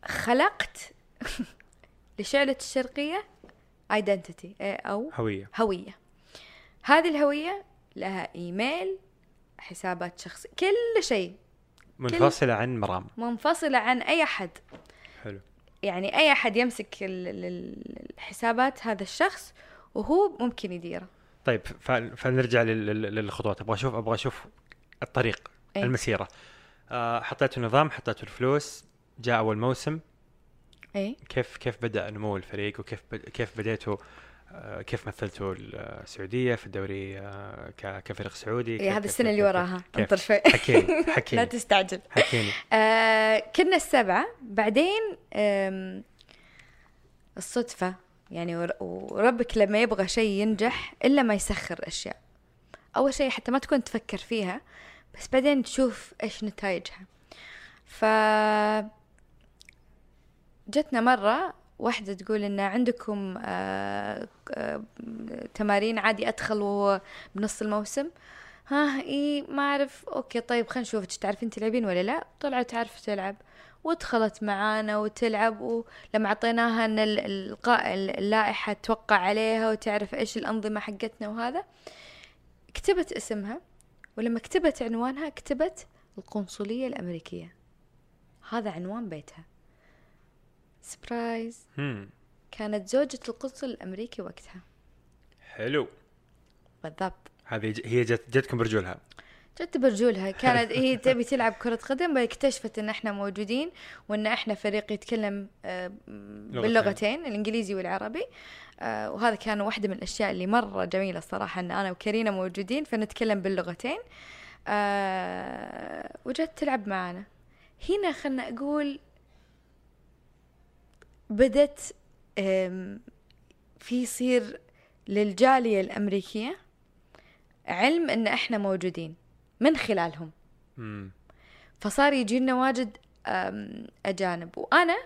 خلقت *laughs* لشعلة الشرقية ايدنتيتي أو هوية. هوية. هذه الهوية لها إيميل حسابات شخصية كل شيء. منفصلة عن مرام. منفصلة عن أي أحد. يعني أي أحد يمسك ال- ال- الحسابات هذا الشخص وهو ممكن يديره. طيب فنرجع لل- لل- للخطوات. أبغى أشوف أبغى أشوف الطريق إيه. المسيرة. آه حطيتوا نظام حطيتوا الفلوس جاء أول موسم. اي كيف كيف بدأ نمو الفريق وكيف كيف بديتوا كيف مثلتوا السعودية في الدوري آه كفريق سعودي؟ إيه كيف- هذا كيف- السنة كيف- اللي وراها؟ أنطر شوي. حكيني *laughs* لا حكيني تستعجل. حكيني. *laughs* آه كنا السبعة بعدين آم الصدفة يعني ور- وربك لما يبغى شيء ينجح إلا ما يسخر أشياء. أول شيء حتى ما تكون تفكر فيها بس بعدين تشوف إيش نتائجها. ف جتنا مرة واحدة تقول إن عندكم آه آه تمارين عادي أدخل وهو بنص الموسم؟ ها إي ما أعرف. أوكي طيب خلينا نشوف. إيش تعرفين تلعبين ولا لا؟ طلعت تعرف تلعب. ودخلت معانا وتلعب ولما عطيناها إن ال- القاء اللائحة توقع عليها وتعرف إيش الأنظمة حقتنا وهذا. كتبت اسمها ولما كتبت عنوانها كتبت القنصلية الأمريكية. هذا عنوان بيتها. سبرايز مم. كانت زوجة القنصل الأمريكي وقتها. حلو. بالضبط هذه هي جت جتكم برجولها. جت برجولها. كانت هي تبي تلعب كرة قدم اكتشفت إن إحنا موجودين وإن إحنا فريق يتكلم آه، باللغتين الإنجليزي والعربي. آه، وهذا كان واحدة من الأشياء اللي مرة جميلة الصراحة إن أنا وكارينا موجودين فنتكلم باللغتين. آه، وجت تلعب معانا هنا خلنا أقول بدت في يصير للجالية الأمريكية علم إن إحنا موجودين من خلالهم. مم. فصار يجينا واجد أم، أجانب. وأنا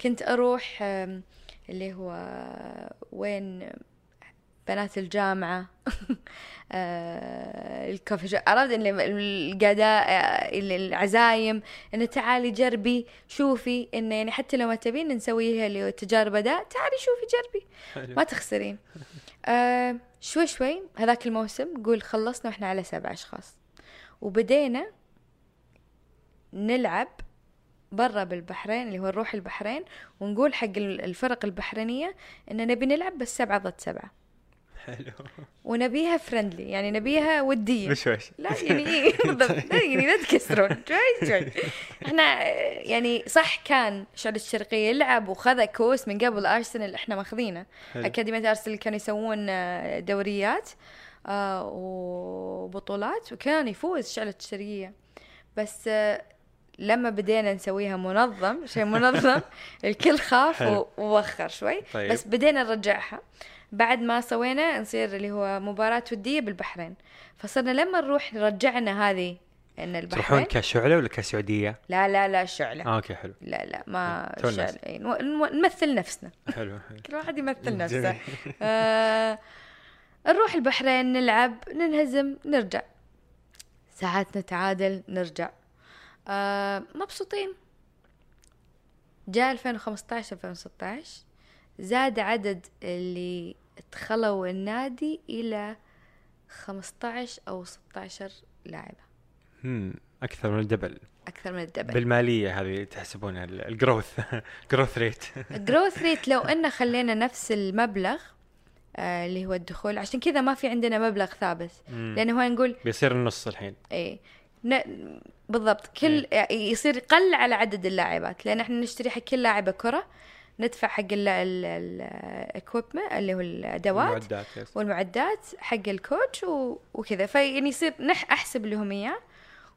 كنت أروح أم، اللي هو وين؟ بنات الجامعة. *laughs* آه، الكوفي شوب عرفت اللي القداء اللي العزايم انه تعالي جربي شوفي انه يعني حتى لو ما تبين نسويها اللي هو تجارب اداء تعالي شوفي جربي. حلو. ما تخسرين. آه شوي شوي هذاك الموسم قول خلصنا وإحنا على سبع أشخاص. وبدينا نلعب برا بالبحرين اللي هو نروح البحرين ونقول حق ال- الفرق البحرينية إن نبي نلعب بس سبعة ضد سبعة. حلو. ونبيها فرندلي يعني نبيها ودية. مش وش لا يعني إيه؟ *laughs* *laughs* بالضبط. يعني لا تكسرون. شوي شوي إحنا يعني صح كان شعر الشرقية يلعب وخذ كوس من قبل ارسنال إحنا ماخذينه. حلو. أكاديمية ارسنال كانوا يسوون آه، دوريات آه، وبطولات وكان يفوز شعلة الشرقية. بس آه، لما بدينا نسويها منظم شيء منظم *laughs* الكل خاف ووخر شوي. طيب. بس بدينا نرجعها. بعد ما سوينا نصير اللي هو مباراة ودية بالبحرين. فصرنا لما نروح رجعنا هذه إن تروحون البحرين كشعلة ولا كسعودية؟ لا لا لا شعلة. آه أوكي حلو. لا لا ما الناس. شعلة. إيه، نمثل نفسنا. *laughs* حلو حلو. كل واحد يمثل نفسه. *laughs* آه نروح البحرين نلعب ننهزم نرجع. ساعات نتعادل نرجع. آه مبسوطين. جاء 2015 2016 زاد عدد اللي دخلوا النادي إلى 15 أو 16 لاعبة مم. أكثر من الدبل. أكثر من الدبل. بالمالية هذه تحسبونها ال growth growth rate growth rate لو إن خلينا نفس المبلغ آه اللي هو الدخول عشان كذا ما في عندنا مبلغ ثابت. لأنه هو نقول بيصير النص الحين. إيه. ن... بالضبط كل يصير يقل على عدد اللاعبات لأن إحنا نشتري حق كل لاعبه كرة ندفع حق الاكويبمنت اللي هو الأدوات المعدات. والمعدات حق الكوتش و... وكذا فيعني يصير نح أحسب لهم إياه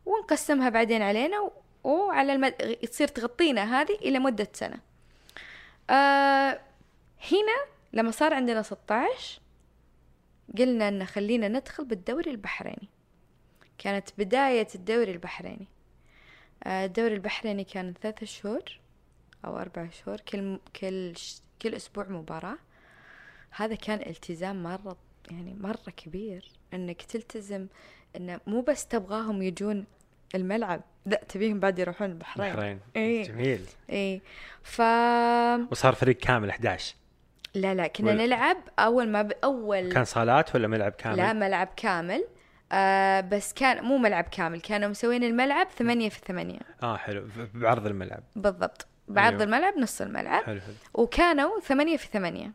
ونقسمها بعدين علينا و... وعلى المد... تصير تغطينا هذه إلى مدة سنة. آه هنا لما صار عندنا 16 قلنا إن خلينا ندخل بالدوري البحريني. كانت بداية الدوري البحريني. آه الدوري البحريني كان ثلاثة شهور أو أربع شهور كل كل كل أسبوع مباراة. هذا كان التزام مرة يعني مرة كبير إنك تلتزم انه مو بس تبغاهم يجون الملعب لا تبيهم بعد يروحون البحرين البحرين إيه. جميل. اي ف وصار فريق كامل 11 لا لا كنا وال- نلعب أول ما ب... أول كان صالات ولا ملعب كامل؟ لا ملعب كامل. آه بس كان مو ملعب كامل كانوا مسوين الملعب ثمانية في ثمانية. آه حلو. بعرض الملعب. بالضبط. بعرض أيوه. الملعب نص الملعب. حلو حلو. وكانوا ثمانية في ثمانية.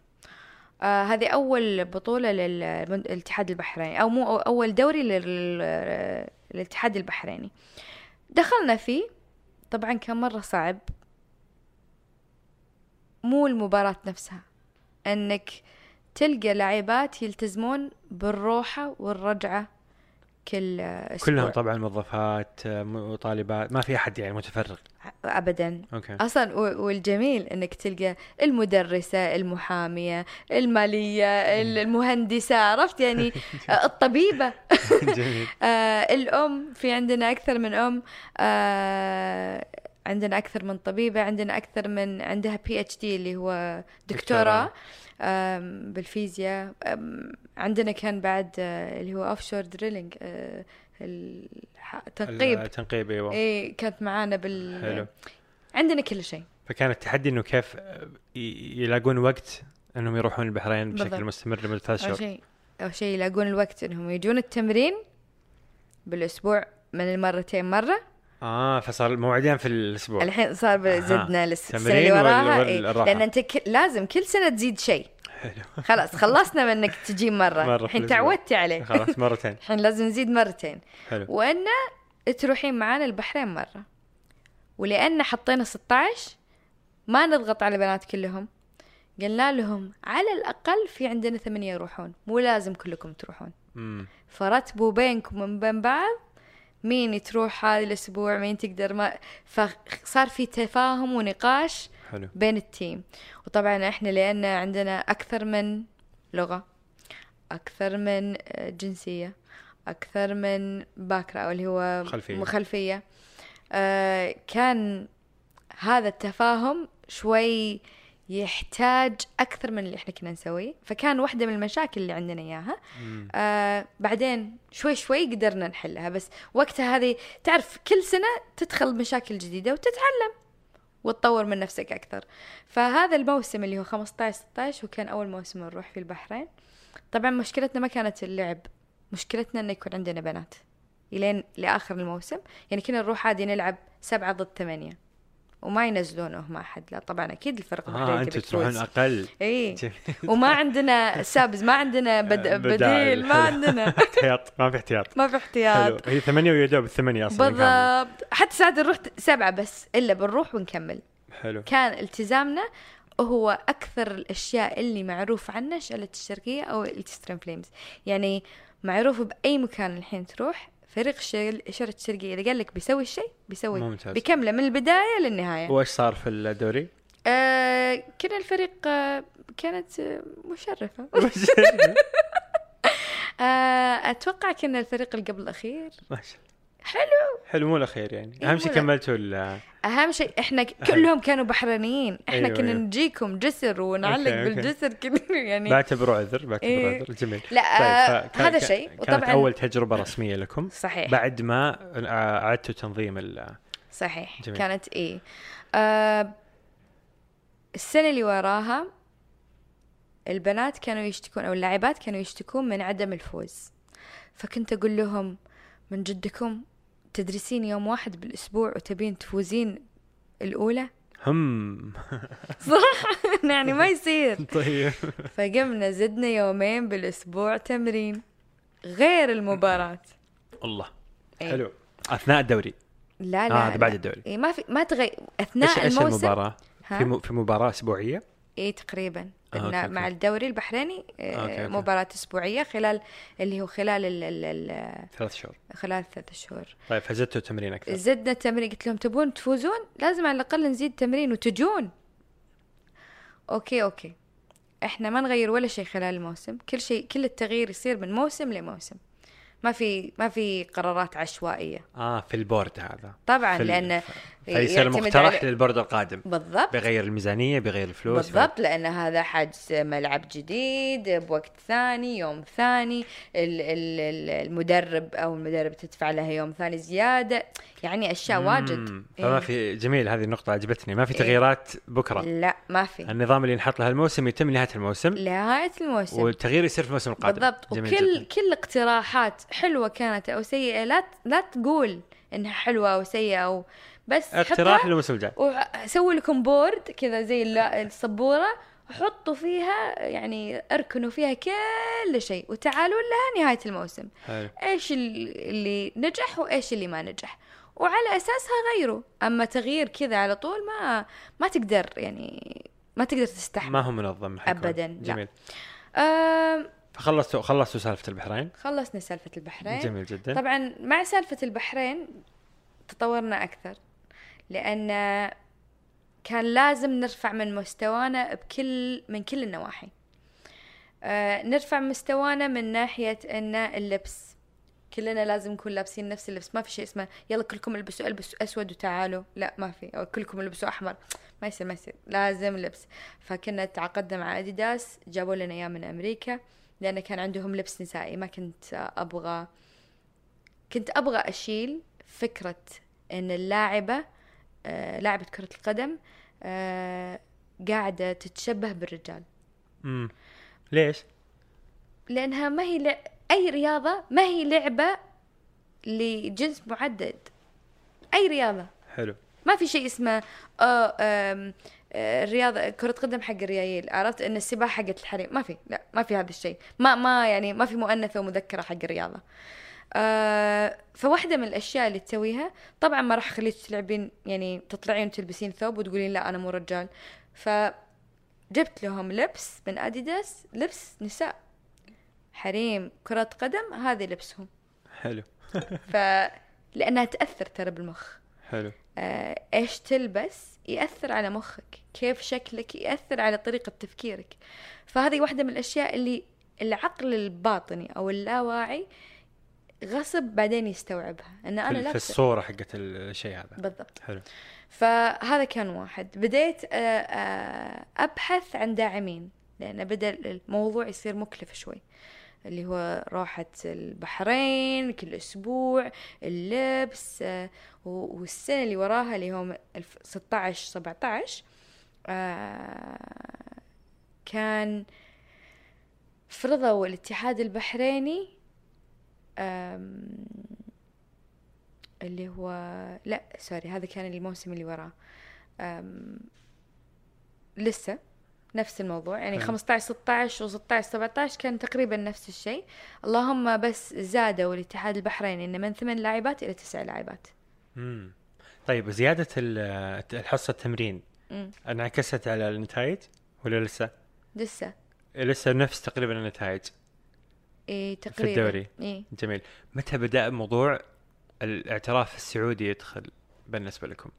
آه هذه أول بطولة لل- للاتحاد البحريني أو مو أول دوري لل- للاتحاد البحريني. دخلنا فيه طبعا كان مرة صعب. مو المباراة نفسها. أنك تلقى لاعبات يلتزمون بالروحة والرجعة كل أسبوع. كلهم طبعا موظفات آه، وطالبات ما في أحد يعني متفرغ. أبدا. أوكي. أصلا والجميل إنك تلقى المدرسة المحامية المالية ال- المهندسة عرفت يعني؟ *laughs* آه، الطبيبة. *laughs* جميل. *laughs* آه، الأم في عندنا أكثر من أم آه، عندنا أكثر من طبيبة عندنا أكثر من عندها PhD اللي هو دكتوراه بالفيزياء عندنا كان بعد آه، اللي هو offshore drilling التنقيب التنقيب أيوه. إيه كانت معانا بال حلو. عندنا كل شيء. فكان التحدي إنه كيف آه، يلاقون وقت إنهم يروحون البحرين بشكل بالضبط. مستمر لمده ثلاث شهور؟ شيء أول شيء يلاقون الوقت إنهم يجون التمرين بالأسبوع من المرتين مرة. آه فصار موعدين في الأسبوع. الحين صار. زدنا السنة تمرين اللي وراها وال- إيه. لأن أنت ك... لازم كل سنة تزيد شيء. حلو. خلاص خلصنا من إنك تجي مرة. مرة في الحين. تعودتي عليه. خلاص مرتين. *laughs* الحين لازم نزيد مرتين. حلو. وأن تروحين معانا البحرين مرة. ولأن حطينا 16 ما نضغط على البنات كلهم. قلنا لهم على الأقل في عندنا ثمانية يروحون. مو لازم كلكم تروحون. فرتبوا بينكم من بين بعض مين تروح هذا الأسبوع مين تقدر ما فصار في تفاهم ونقاش. حلو. بين التيم. وطبعا إحنا لأن عندنا أكثر من لغة أكثر من جنسية أكثر من باكرا أو اللي هو خلفية. خلفية آه كان هذا التفاهم شوي يحتاج أكثر من اللي إحنا كنا نسويه. فكان واحدة من المشاكل اللي عندنا إياها. مم. آه بعدين شوي شوي قدرنا نحلها. بس وقتها هذه تعرف كل سنة تدخل مشاكل جديدة وتتعلم. وتطور من نفسك أكثر. فهذا الموسم اللي هو 15 16 هو كان أول موسم نروح في البحرين. طبعا مشكلتنا ما كانت اللعب مشكلتنا إنه يكون عندنا بنات إلين لآخر الموسم. يعني كنا نروح عادي نلعب سبعة ضد ثمانية. وما ينزلونه مع احد لا طبعا أكيد الفرق آه أنتم تروحون أقل. *laughs* اي. وما عندنا سابز ما عندنا بد... آه،. بديل ما. عندنا. *laughs* احتياط. ما في احتياط. ما في احتياط. هي ثمانية ويا دوب الثمانية أصلا. بالضبط. حتى ساعات نروح سبعة بس إلا بنروح ونكمل. حلو. كان التزامنا هو أكثر الأشياء اللي معروف عنه شعلة الشرقية أو ال Eastern Flames. يعني معروف بأي مكان الحين تروح فريق شل- شعلة الشرقية. إذا قال لك بيسوي الشيء بيسوي ممتاز. بيكمله من البداية للنهاية. وإيش صار في الدوري؟ آه كنا الفريق آه كانت آه مشرفة. *laughs* آه أتوقع كنا الفريق اللي قبل الأخير. ما شاء حلو. حلو مو الاخير يعني. إيه، أهم شيء. كملتوا ال- أهم شيء إحنا *laughs* كلهم كانوا بحرينيين إحنا أيوة، كنا أيوة. نجيكم جسر ونعلق أوكي،. بالجسر كل *laughs* يعني. بعتبره عذر بعتبره إيه. عذر. جميل. لا آه، فكان- هذا شيء. كانت وطبعا أول تجربة رسمية لكم. *laughs* صحيح. بعد ما آه، أعدتوا تنظيم ال صحيح. جميل. كانت إيه. آه السنة اللي وراها البنات كانوا يشتكون أو اللاعبات كانوا يشتكون من عدم الفوز. فكنت أقول لهم من جدكم تدرسين يوم واحد بالأسبوع وتبين تفوزين الأولى؟ هم. *laughs* صح؟ يعني ما يصير. *laughs* طيب. فقمنا زدنا يومين بالأسبوع تمرين غير المباراة. الله. إيه. حلو. أثناء الدوري. لا لا آه هذا بعد لا. الدوري. إيه ما في ما تغير أثناء إيش إيش الموسم. المباراة؟ ها؟ في م- في مباراة أسبوعية؟ إيه تقريبا. آه،. مع الدوري البحريني آه، أوكي، أوكي. مباراة أسبوعية خلال اللي هو خلال ال ال ثلاث شهور. خلال ثلاث شهور. طيب فزدتوا تمرين أكثر. زدنا التمرين قلت لهم تبون تفوزون؟ لازم على الأقل نزيد تمرين وتجون. أوكي أوكي. إحنا ما نغير ولا شيء خلال الموسم. كل شيء كل التغيير يصير من موسم لموسم. ما في ما في قرارات عشوائية. آه في البورد هذا. طبعا لأن فيصير مقترح على- للبورد القادم. بالضبط. بغير الميزانية بغير الفلوس بالضبط لأن هذا حجز ملعب جديد بوقت ثاني يوم ثاني ال- ال- ال- المدرب أو المدرب تدفع لها يوم ثاني زيادة. يعني أشياء واجد. مم. فما إيه. في جميل هذه النقطة عجبتني. ما في إيه. تغييرات بكرة. لا ما في. النظام اللي نحط له الموسم يتم نهاية الموسم. لنهايه الموسم. والتغيير يصير في الموسم القادم. بالضبط. جميل وكل جداً. كل اقتراحات حلوة كانت أو سيئة لا ت- لا تقول إنها حلوة أو سيئة أو بس اقتراح للموسم الجاي. وسوي لكم بورد كذا زي السبورة وحطوا فيها يعني اركنوا فيها كل شيء وتعالوا لها نهاية الموسم. حلو. إيش ال- اللي نجح وإيش اللي ما نجح. وعلى أساسها غيروا. أما تغيير كذا على طول ما ما تقدر يعني ما تقدر تستحمل. ما هو منظم حيكون. أبداً، لا. جميل. آم، فخلصتوا خلصتوا سالفة البحرين؟ خلصنا سالفة البحرين. جميل جدا. طبعا مع سالفة البحرين تطورنا أكثر. لأن كان لازم نرفع من مستوانا بكل من كل النواحي. آه نرفع مستوانا من ناحية أن اللبس. كلنا لازم نكون لابسين نفس اللبس. ما في شيء اسمه يلا كلكم البسوا البسوا أسود وتعالوا. لا ما في. أو كلكم البسوا أحمر. ما يصير ما يصير. لازم لبس. فكنا تعاقدنا مع أديداس جابوا لنا إياه من أمريكا لأن كان عندهم لبس نسائي. ما كنت أبغى كنت أبغى أشيل فكرة إن اللاعبة آه لاعبه كرة القدم آه قاعدة تتشبه بالرجال. امم ليش؟ لأنها ما هي لع... أي رياضة ما هي لعبة لجنس معدد. أي رياضة. حلو. ما في شيء اسمه آم، آه، الرياضة كرة قدم حق الريايل عرفت؟ إن السباحة حقت الحريم. ما في لا ما في هذا الشيء. ما ما يعني ما في مؤنثة ومذكرة حق الرياضة. آه فواحدة من الأشياء اللي تسويها طبعا ما راح أخليك تلعبين يعني تطلعين وتلبسين ثوب وتقولين لا أنا مو رجال. فجبت لهم لبس من أديداس لبس نساء. حريم كرة قدم هذا لبسهم. حلو. ف لأنها تأثر ترى بالمخ. حلو. آه، إيش تلبس؟ يأثر على مخك. كيف شكلك؟ يأثر على طريقة تفكيرك. فهذه واحدة من الأشياء اللي العقل الباطني أو اللاواعي غصب بعدين يستوعبها. أن أنا في, الصورة حقت الشيء هذا. بالضبط. حلو. فهذا كان واحد. بديت آه، آه، أبحث عن داعمين لأن بدأ الموضوع يصير مكلف شوي. اللي هو راحة البحرين كل أسبوع اللبس آه، والسنة اللي وراها اللي هو 16 17 آه، كان فرضوا الاتحاد البحريني اللي هو لا سوري هذا كان الموسم اللي وراه. لسه نفس الموضوع يعني حلو. 15 16 و16 17 كان تقريبا نفس الشيء اللهم بس زادوا الاتحاد البحريني إنه من ثمان لاعبات إلى تسع لاعبات امم طيب زيادة ال- الحصة التمرين انعكست على النتائج ولا لسه؟ لسه لسه نفس تقريبا النتائج إيه تقريبا الدوري. إيه جميل متى بدأ موضوع الاعتراف السعودي يدخل بالنسبة لكم؟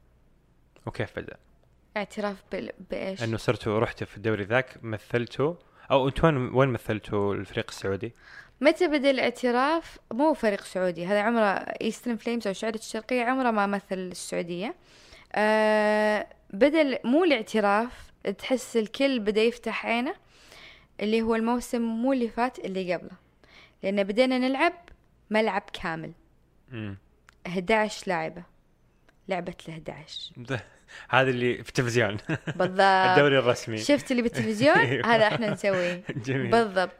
وكيف بدأ؟ اعتراف بال... بإيش؟ أنه صرتوا رحتوا في الدوري ذاك مثلتوا أو أنتوا وين وين مثلتوا الفريق السعودي؟ متى بدأ الاعتراف مو فريق سعودي هذا عمره Eastern Flames أو شعلة الشرقية عمره ما مثل السعودية آه بدأ ال- مو الاعتراف تحس الكل بدأ يفتح عينه اللي هو الموسم مو اللي فات اللي قبله لأن بدينا نلعب ملعب كامل. مم. 11 لاعبة. لعبة ال 11 ده- هذا اللي في التلفزيون. بالضبط. *laughs* الدوري الرسمي. شفت اللي بالتلفزيون؟ *laughs* أيوة. هذا إحنا نسويه. *laughs* جميل. بالضبط.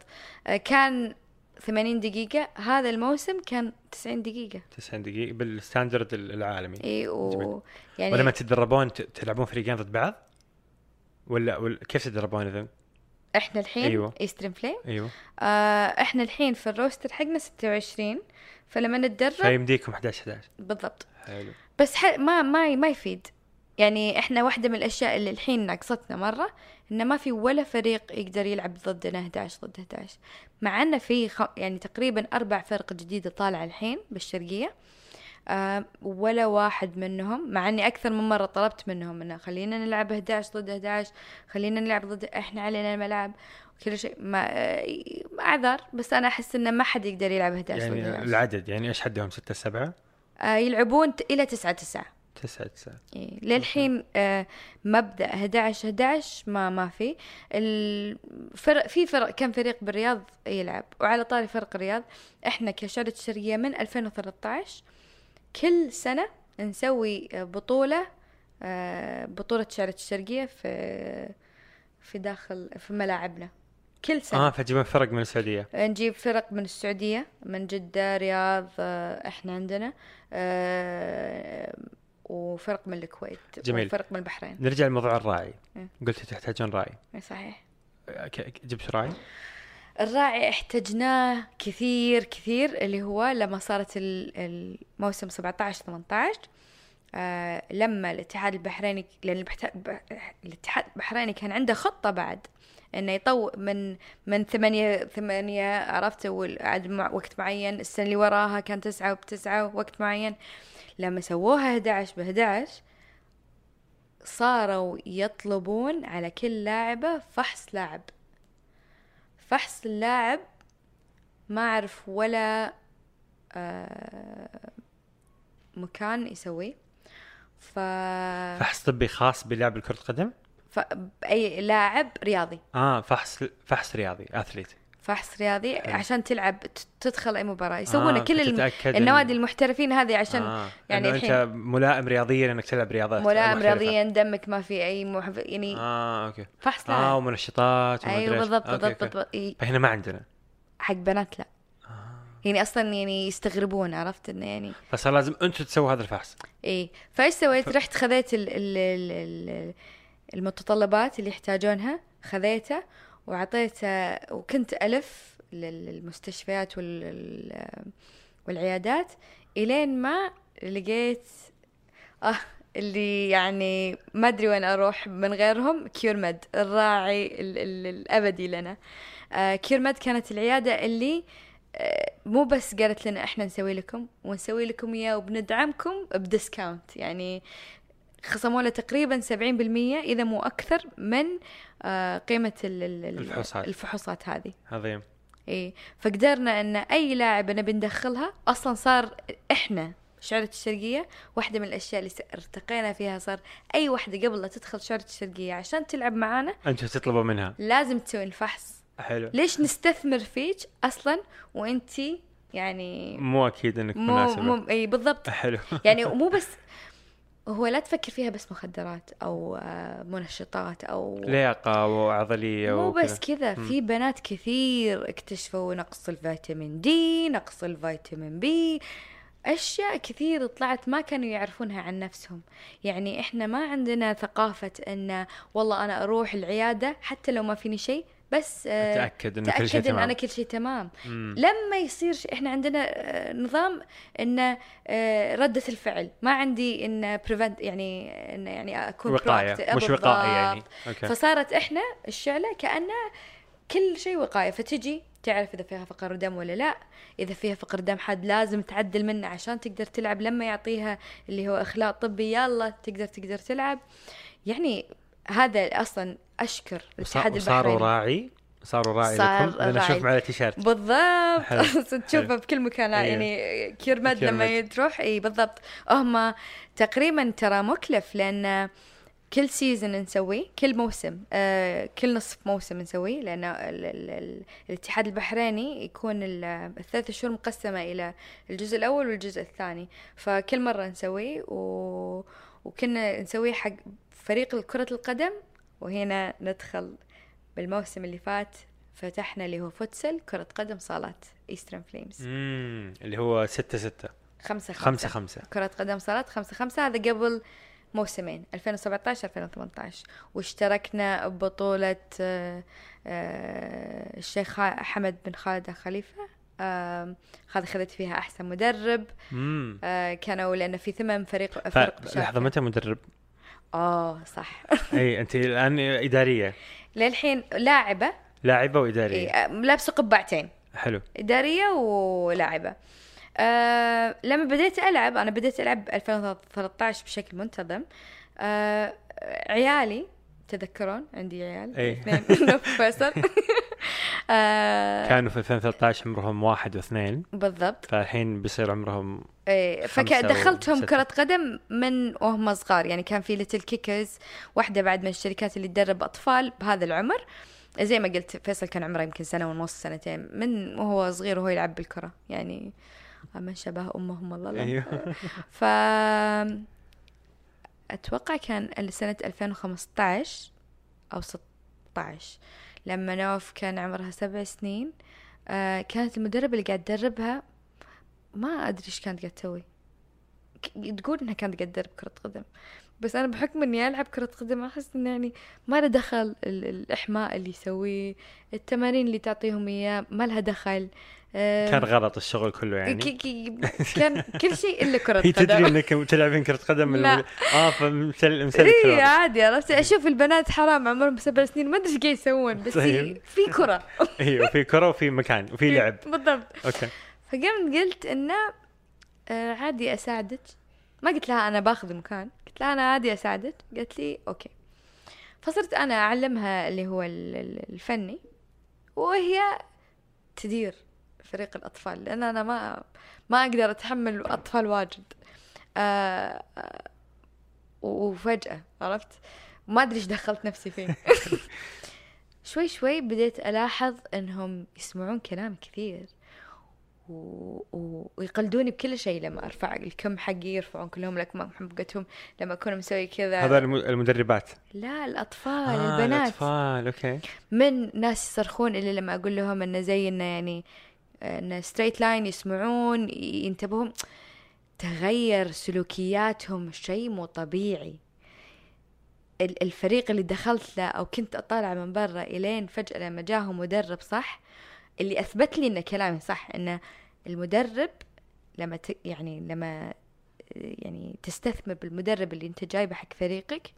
كان 80 دقيقة. هذا الموسم كان 90 دقيقة. 90 دقيقة بالستاندرد العالمي. اي و. يعني ولما تتدربون تلعبون فريقين ضد بعض؟ ولا, ولا كيف تتدربون إذا؟ إحنا الحين أيوة. Eastern Flame أيوه. آه إحنا الحين في ال roster حقنا 26 فلما نتدرب فيمديكم 11 11 بالضبط. حلو. بس ح... ما ما ما يفيد. يعني إحنا واحدة من الأشياء اللي الحين ناقصتنا مرة إنه ما في ولا فريق يقدر يلعب ضدنا 11 ضد 11 مع إنه في خ... يعني تقريبا أربع فرق جديدة طالعة الحين بالشرقية. آه ولا واحد منهم مع إني أكثر من مرة طلبت منهم إنه خلينا نلعب 11 ضد 11 خلينا نلعب ضد إحنا علينا الملعب كل شيء. ما آه، أعذار بس أنا أحس إنه ما حد يقدر يلعب 11 ضد يعني 11 العدد يعني إيش حدهم 6 7 آه يلعبون إلى 9 9 9 9 إيه للحين آه مبدأ 11 11 ما ما في. الفرق في فرق كم فريق بالرياض يلعب وعلى طاري فرق الرياض. إحنا كشعلة الشرقية من 2013 كل سنة نسوي آه، بطولة آه بطولة شعلة الشرقية في في داخل في ملاعبنا. كل سنة. آه فتجيبون فرق من السعودية. نجيب فرق من السعودية من جدة رياض آه، إحنا عندنا آه، وفرق من الكويت جميل. وفرق من البحرين. نرجع لموضوع الراعي إيه. قلت تحتاجون راعي إيه صحيح. آه، جبت راعي؟ الراعي احتجناه كثير كثير اللي هو لما صارت ال- الموسم 17 18 آه لما الاتحاد البحريني لأن الاتحاد البحريني كان عنده خطة بعد إنه يطو من من ثمانية ثمانية عرفت وعد وقت معين السنة اللي وراها كان تسعة وبتسعة وقت معين لما سووها 11 ب 11 صاروا يطلبون على كل لاعبة فحص لاعب. فحص اللاعب ما أعرف ولا آه مكان يسويه. ف... فحص طبي خاص بلعب كرة القدم؟ ف... بأي لاعب رياضي. آه فحص فحص رياضي أثليت. فحص رياضي حلو. عشان تلعب تدخل أي مباراة يسوون آه كل الم... النوادي المحترفين هذه عشان آه. يعني الحين- انت ملائم رياضيا إنك تلعب رياضات ملائم. رياضيا دمك ما في أي محف... يعني آه أوكي فحص آه ومنشطات أيوه. بالضبط بالضبط. بالضبط. فهنا ما عندنا حق بنات لا آه. يعني أصلا يعني يستغربون عرفت إنه يعني فصار لازم أنتم تسووا هذا الفحص إيه فإيش سويت رحت خذيت ال ال ال ال المتطلبات اللي يحتاجونها خذيتها وعطيتها وكنت لل- للمستشفيات وال والعيادات إلين ما لقيت آه اللي يعني ما أدري وين أروح من غيرهم CureMed الراعي ال ال الأبدي لنا. آه CureMed كانت العيادة اللي آه، مو بس قالت لنا إحنا نسوي لكم ونسوي لكم إياه وبندعمكم ب discount. يعني خصموا له تقريبا 70% إذا مو أكثر من آه، قيمة ال- ال- ال- الفحوصات. الفحوصات هذه. عظيم اي فقدرنا إن أي لاعب نبي ندخلها أصلا صار إحنا شعلة الشرقية واحدة من الأشياء اللي ارتقينا فيها صار أي واحدة قبل لا تدخل شعلة الشرقية عشان تلعب معانا أنتم تطلبوا منها. لازم تسوي الفحص. حلو. ليش نستثمر فيك أصلا وأنتي يعني مو أكيد إنك مو مناسبة. مو إي بالضبط. حلو. يعني مو بس *laughs* هو لا تفكر فيها بس مخدرات أو آه، منشطات أو لياقة وعضلية مو. بس كذا في بنات كثير اكتشفوا نقص الفيتامين دي نقص الفيتامين بي أشياء كثير طلعت ما كانوا يعرفونها عن نفسهم يعني إحنا ما عندنا ثقافة إن والله أنا أروح العيادة حتى لو ما فيني شيء بس آه، تاكد إنه كل شيء تمام أنا كل شيء تمام. مم. لما يصير شيء إحنا عندنا آه، نظام ان آه، ردة الفعل. ما عندي إن prevent يعني إن يعني أكون وقاية. مش. وقائي يعني. أوكي. فصارت إحنا الشعلة كأنه كل شيء وقاية. فتجي تعرف إذا فيها فقر دم ولا لا. إذا فيها فقر دم حاد لازم تعدل منه عشان تقدر تلعب. لما يعطيها اللي هو إخلاء طبي يلا تقدر تقدر تلعب. يعني هذا أصلا أشكر وصا- الاتحاد البحريني راعي صاروا راعي صار لكم لأن راعي. أشوف على تيشيرت بالضبط. *laughs* تشوفه بكل مكان أيوه. يعني CureMed لما. تروح اي بالضبط هم تقريبا ترى مكلف لأن كل season نسويه كل موسم آه كل نصف موسم نسويه لأن ال ال ال الاتحاد البحريني يكون ال- الثلاث شهور مقسمة إلى الجزء الأول والجزء الثاني فكل مرة نسويه و... وكنا نسويه حق فريق كرة القدم وهنا ندخل بالموسم اللي فات فتحنا اللي هو فوتسل كرة قدم صالات إيسترن فليمز اللي هو 6 6 خمسة خمسة. خمسة كرة قدم صالات خمسة خمسة. هذا قبل موسمين 2017 2018 واشتركنا ببطولة آه، آه، الشيخ حمد بن خالد خليفة. هذا خذت فيها أحسن مدرب. آه، كانوا لأن في ثمان فريق فرق شاركة. متى مدرب؟ آه صح. أي انت الآن إدارية؟ للحين لاعبة. لاعبة وإدارية. إيه، لابسة قبعتين. حلو. إدارية ولاعبة. آه لما بديت ألعب أنا بديت ألعب 2013 بشكل منتظم. آه عيالي تذكرون؟ عندي عيال. إيه. اثنين *laughs* فيصل *laughs* آه كانوا في 2013 عمرهم واحد واثنين. بالضبط. فالحين بيصير عمرهم خمسة فدخلتهم. كرة قدم من وهم صغار. يعني كان في ليتل كيكرز واحدة بعد من الشركات اللي تدرب أطفال بهذا العمر. زي ما قلت فيصل كان عمره يمكن سنة ونص سنتين من وهو صغير وهو يلعب بالكرة. يعني من شبه أمهم والله لا. أيوه. *laughs* ف أتوقع كان سنة 2015 أو 16 لما نوف كان عمرها سبع سنين آه كانت المدربة اللي قاعد تدربها ما أدري إيش كانت قاعد تسوي. تقول إنها كانت قاعد تدرب كرة قدم. بس أنا بحكم إني ألعب كرة قدم أحس إنه يعني ما له دخل ال- الإحماء اللي يسويه التمارين اللي تعطيهم إياه ما لها دخل. كان غلط الشغل كله يعني. كان كل شيء إلا كرة *laughs* هي قدم. تدري إنك تلعبين كرة قدم لا. آه فمثل مثل اي. عادي عرفت؟ أشوف البنات حرام عمرهم سبع سنين ما أدري إيش قاعد يسوون بس في, طيب. في كرة. *laughs* أيوه في كرة وفي مكان وفي لعب. بالضبط. أوكي. فقمت قلت إنه آه، عادي أساعدك. ما قلت لها أنا باخذ المكان قلت لها أنا عادي أساعدك. قالت لي أوكي. فصرت أنا أعلمها اللي هو ال- ال- الفني وهي تدير. فريق الأطفال لأن أنا ما ما أقدر أتحمل اطفال واجد. آه آه، وفجأة عرفت؟ ما أدري إيش دخلت نفسي فيه. *laughs* *laughs* شوي شوي بديت ألاحظ إنهم يسمعون كلام كثير و... و... ويقلدوني بكل شيء. لما أرفع الكم حقي يرفعون كلهم الكم حقتهم لما أكون مسوي كذا. هذا الم- المدربات. لا الأطفال آه البنات. الأطفال أوكي. من ناس يصرخون اللي لما أقول لهم إنه زي إنه يعني انه straight line يسمعون ينتبهون. تغير سلوكياتهم شيء مو طبيعي. ال- الفريق اللي دخلت له أو كنت أطالع من برا إلين فجأة لما جاهم مدرب صح اللي أثبت لي إن كلامي صح انه المدرب لما ت... يعني لما يعني تستثمر بالمدرب اللي أنت جايبه حق فريقك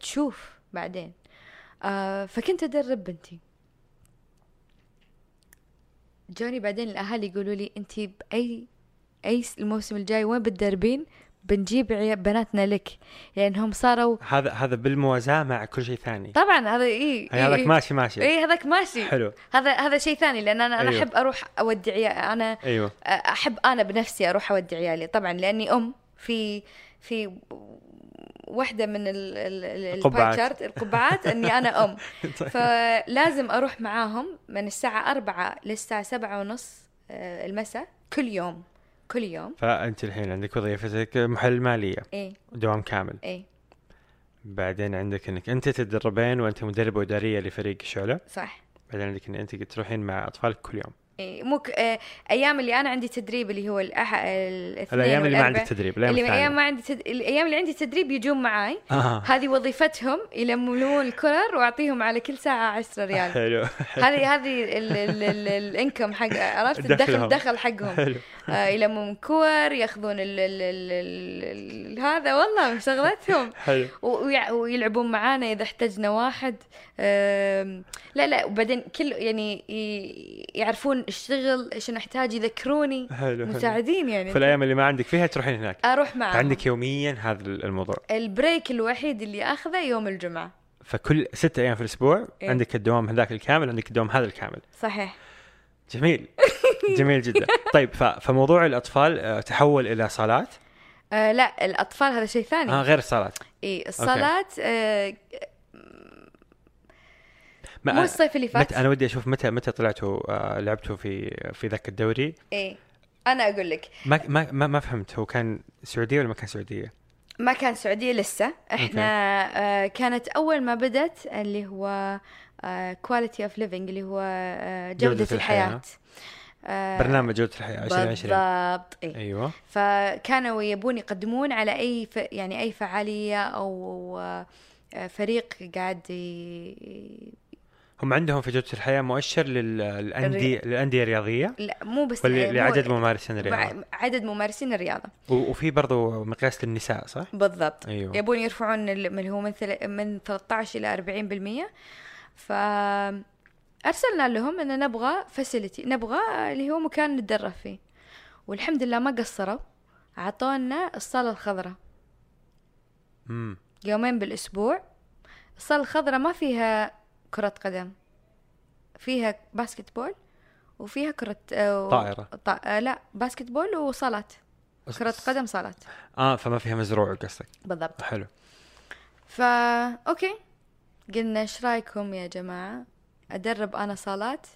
تشوف بعدين. آه فكنت أدرب بنتي. جوني بعدين الأهالي يقولوا لي انت بأي أي الموسم الجاي وين بتدربين؟ بنجيب بناتنا لك. لانهم صاروا هذا هذا بالموازاة مع كل شيء ثاني. طبعا هذا إي هذاك ماشي ماشي. إي هذاك ماشي. حلو. هذا هذا شيء ثاني لأن أنا أنا أيوه. أحب أروح اودي عيال أنا أيوه. أحب أنا بنفسي أروح اودي عيالي. طبعا لأني أم في في واحدة من ال- ال- ال- القبعات. شارت القبعات إني أنا *laughs* أم. طيب. فلازم أروح معاهم من الساعة أربعة للساعة سبعة ونص آه، المساء كل يوم كل يوم. فأنت الحين عندك وظيفتك محل مالية. إيه. دوام كامل. إيه. بعدين عندك إنك أنت تتدربين وأنت مدربة إدارية لفريق الشعلة صح. بعدين عندك إن أنت تروحين مع أطفالك كل يوم. مو ك- آه، أيام اللي أنا عندي تدريب اللي هو الأح... الأيام اللي ما. عندك تدريب الأيام اللي أيام ما عندي تد... الأيام اللي عندي تدريب يجون معاي. آه. هذه وظيفتهم يلملون الكرر وأعطيهم على كل ساعة 10 ريال. حلو. هذه هذه ال- ال- ال- الانكم حق عرفت. الدخل دخل حقهم. حلو. *laughs* يلمون كور ياخذون ال ال ال ال ال هذا والله شغلتهم. *laughs* حلو. ويلعبون معانا إذا احتجنا واحد. لا لا وبعدين كل يعني يعرفون الشغل إيش نحتاج يذكروني. حلو حلو. مساعدين يعني. في الأيام اللي ما عندك فيها تروحين هناك. أروح معاهم. عندك يوميا هذا الموضوع. البريك الوحيد اللي أخذه يوم الجمعة. فكل ستة أيام في الأسبوع إيه. عندك الدوام هذاك الكامل عندك الدوام هذا الكامل. صحيح. جميل. *laughs* جميل جدا. طيب فموضوع الأطفال آه، تحول إلى صالات؟ آه لا الأطفال هذا شيء ثاني. آه غير الصالات. إي الصالات آه ما مو الصيف اللي فات. أنا ودي أشوف متى متى طلعتوا آه لعبتوا في في ذاك الدوري؟ إي أنا أقول لك. ما ما ما, ما فهمت. هو كان سعودية ولا ما كان سعودية؟ ما كان سعودية لسه. إحنا آه كانت أول ما بدت اللي هو quality of living اللي هو آه جودة, جودة الحياة. الحياة, آه برنامج جودة الحياة 2020 بالضبط إيه. أيوه. فكانوا يبون يقدمون على أي ف... يعني أي فعالية أو آه، فريق قاعد ي... هم عندهم في جودة الحياة مؤشر لل- للأندية الرياضية؟ لا مو بس ولا مو- لعدد ممارسين الرياضة؟ مع- عدد ممارسين الرياضة. و- وفي برضو مقياس للنساء صح؟ بالضبط. أيوه. يبون يرفعون ال- من هو من ثل... من 13 إلى 40% ف أرسلنا لهم إن نبغى فاسيلتي نبغى اللي هو مكان نتدرب فيه. والحمد لله ما قصروا أعطونا الصالة الخضراء. امم يومين بالأسبوع الصالة الخضراء ما فيها كرة قدم فيها basketball وفيها كرة آه، و- طائرة. طا... آه، لا basketball وصالات كرة قدم صالات. آه فما فيها مزروع قصدك. بالضبط. حلو. فا أوكي. قلنا إيش رأيكم يا جماعة؟ أدرب أنا صالات.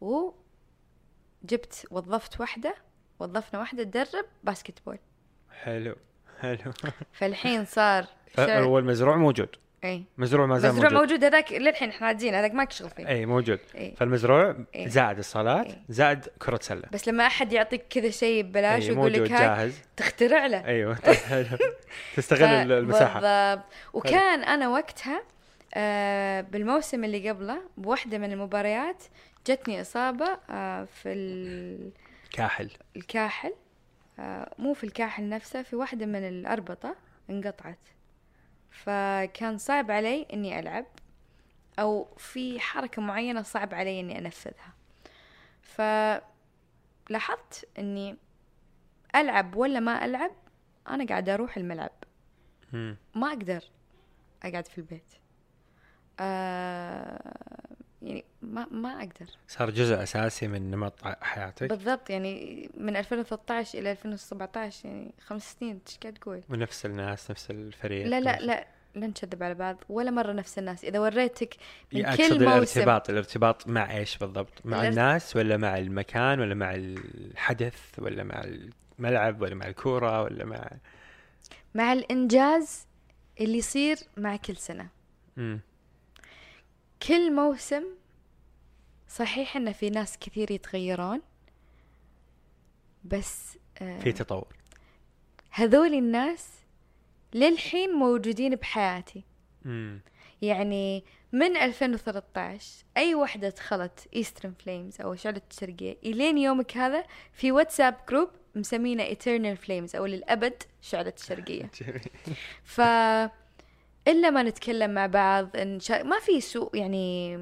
وجبت وظفت واحدة وظفنا واحدة تدرب basketball حلو حلو. فالحين صار هو المزروع موجود. إي. مزروع ما زال مزروع موجود. موجود. هذاك للحين إحنا عاجين هذاك ما شغل فيه. إي موجود. إي. فالمزروع إيه. زائد الصالات إيه. زائد كرة سلة. بس لما أحد يعطيك كذا شيء ببلاش ويقول لك هاي تخترع له. أيوه حلو. *laughs* تستغل المساحة. بالضبط. وكان أنا وقتها آه بالموسم اللي قبله بواحدة من المباريات جتني إصابة آه في ال- كاحل. الكاحل. آه مو في الكاحل نفسه في واحدة من الأربطة انقطعت. فكان صعب علي إني ألعب أو في حركة معينة صعب علي إني أنفذها. فلاحظت إني ألعب ولا ما ألعب أنا قاعدة أروح الملعب. ما أقدر أقعد في البيت. آه يعني ما ما أقدر. صار جزء أساسي من نمط حياتك؟ بالضبط يعني من 2013 إلى 2017 يعني خمس سنين إيش قاعد تقول؟ ونفس الناس نفس الفريق لا لا لا لا نكذب على بعض ولا مرة نفس الناس. إذا وريتك من يعني كل موسم الارتباط الارتباط مع إيش بالضبط؟ مع الارت- الناس ولا مع المكان ولا مع الحدث ولا مع الملعب ولا مع الكورة ولا مع مع الإنجاز اللي يصير مع كل سنة. مم. كل موسم صحيح إن في ناس كثير يتغيرون بس آه في تطور هذول الناس للحين موجودين بحياتي مم. يعني من 2013 أي وحدة دخلت إيسترن فليمز أو شعلة الشرقية إلين يومك هذا في واتساب جروب مسمينه Eternal Flames أو للأبد شعلة الشرقية *laughs* جميل. ف إلا ما نتكلم مع بعض إن شا... ما في سوء يعني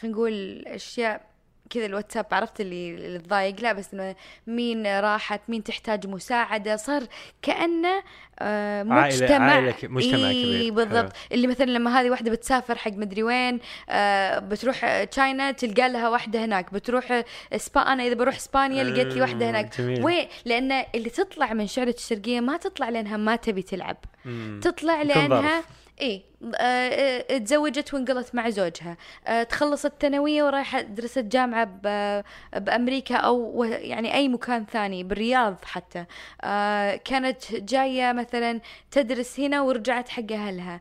خلينا نقول أشياء كذا الواتساب عرفت اللي اللي تضايق لا بس إنه مين راحت؟ مين تحتاج مساعدة؟ صار كأنه آه، عائلة- مجتمع. عائلة ك- مجتمع إيه كبير. بالضبط. اللي مثلا لما هذه واحدة بتسافر حق مدري وين آه، بتروح تشاينا تلقى لها واحدة هناك. بتروح اسبا أنا إذا بروح إسبانيا لقيت لي واحدة هناك. وين؟ لأن اللي تطلع من شعلة الشرقية ما تطلع لأنها ما تبي تلعب. مم. تطلع لأنها. اي آه، آه، تزوجت وانقلت مع زوجها. آه، تخلصت الثانوية ورايحة درست جامعة ب- بأمريكا أو و- يعني أي مكان ثاني بالرياض حتى. آه، كانت جاية مثلا تدرس هنا ورجعت حق أهلها.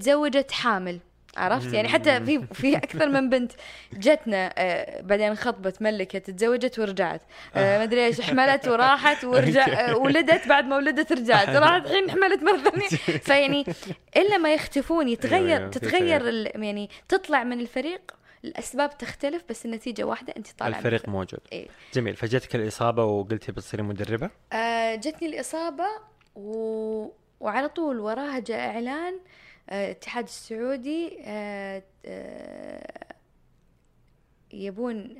تزوجت حامل. عرفت؟ يعني حتى في في أكثر من بنت جتنا آه، بعدين خطبت ملكت تزوجت ورجعت. آه، ما أدري إيش حملت وراحت *laughs* ورجع آه، ولدت بعد ما ولدت رجعت. راحت الحين حملت مرة ثانية. *laughs* فيعني إلا ما يختفون أيوة، يتغير أيوة، في تتغير يعني تطلع من الفريق الأسباب تختلف بس النتيجة واحدة أنت طالعة الفريق موجود. إيه. جميل. فجتك الإصابة وقلتي بتصيري مدربة؟ آه، جتني الإصابة و... وعلى طول وراها جاء إعلان آه، الاتحاد السعودي آه، آه، يبون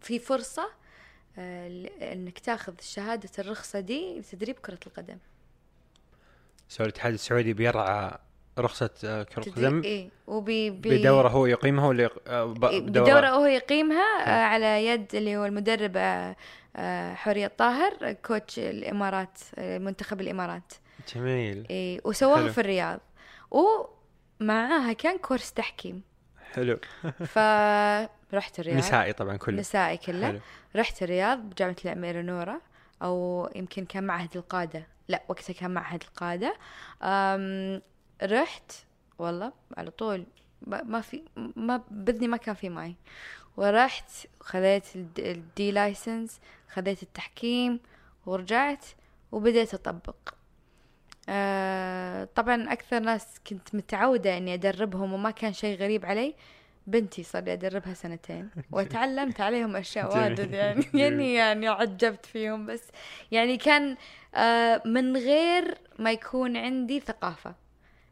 في فرصة آه، انك تاخذ شهادة الرخصة دي لتدريب كرة القدم. سؤال الاتحاد السعودي بيرعى رخصة آه، كرة تدري- قدم إيه وبي بي بدوره هو يقيمها ولا. آه، إيه، بدورة؟ هو يقيمها آه، على يد اللي هو المدرب آه، آه، حورية طاهر كوتش الإمارات آه، منتخب الإمارات. جميل. إيه وسواها. في الرياض. ومعاها كان كورس تحكيم. حلو. فرحت الرياض. نسائي طبعا كله. نسائي كله. حلو. رحت الرياض بجامعة الأميرة نورة أو يمكن كان معهد القادة. لا وقتها كان معهد القادة. أم رحت والله على طول ما في ما بإذني ما كان في معي ورحت خذيت ال D- ال D license خذيت التحكيم ورجعت وبديت أطبق. آه طبعا أكثر ناس كنت متعودة إني أدربهم وما كان شيء غريب علي بنتي صار لي أدربها سنتين. *laughs* وتعلمت عليهم أشياء. واجد يعني. *laughs* يعني يعني عجبت فيهم. بس يعني كان آه من غير ما يكون عندي ثقافة.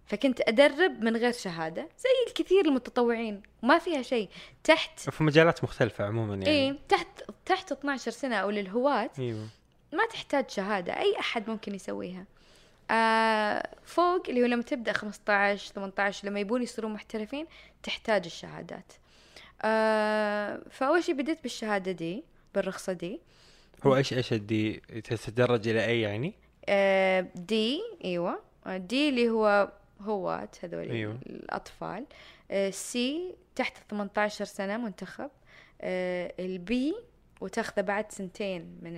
فكنت أدرب من غير شهادة. زي الكثير المتطوعين. ما فيها شيء. تحت في مجالات مختلفة عموما يعني. إيه تحت تحت 12 سنة أو للهواة إيوه. ما تحتاج شهادة. أي أحد ممكن يسويها. آه فوق اللي هو لما تبدأ 15 18 لما يبون يصيرون محترفين تحتاج الشهادات آه فأول شي بديت بالشهادة دي بالرخصة دي هو إيش إيش الدي تتدرج إلى أي يعني؟ آه دي أيوه آه، دي اللي هو هوات هذول أيوة. أيوة. الأطفال آه C تحت 18 سنة منتخب آه ال B وتاخذه بعد سنتين من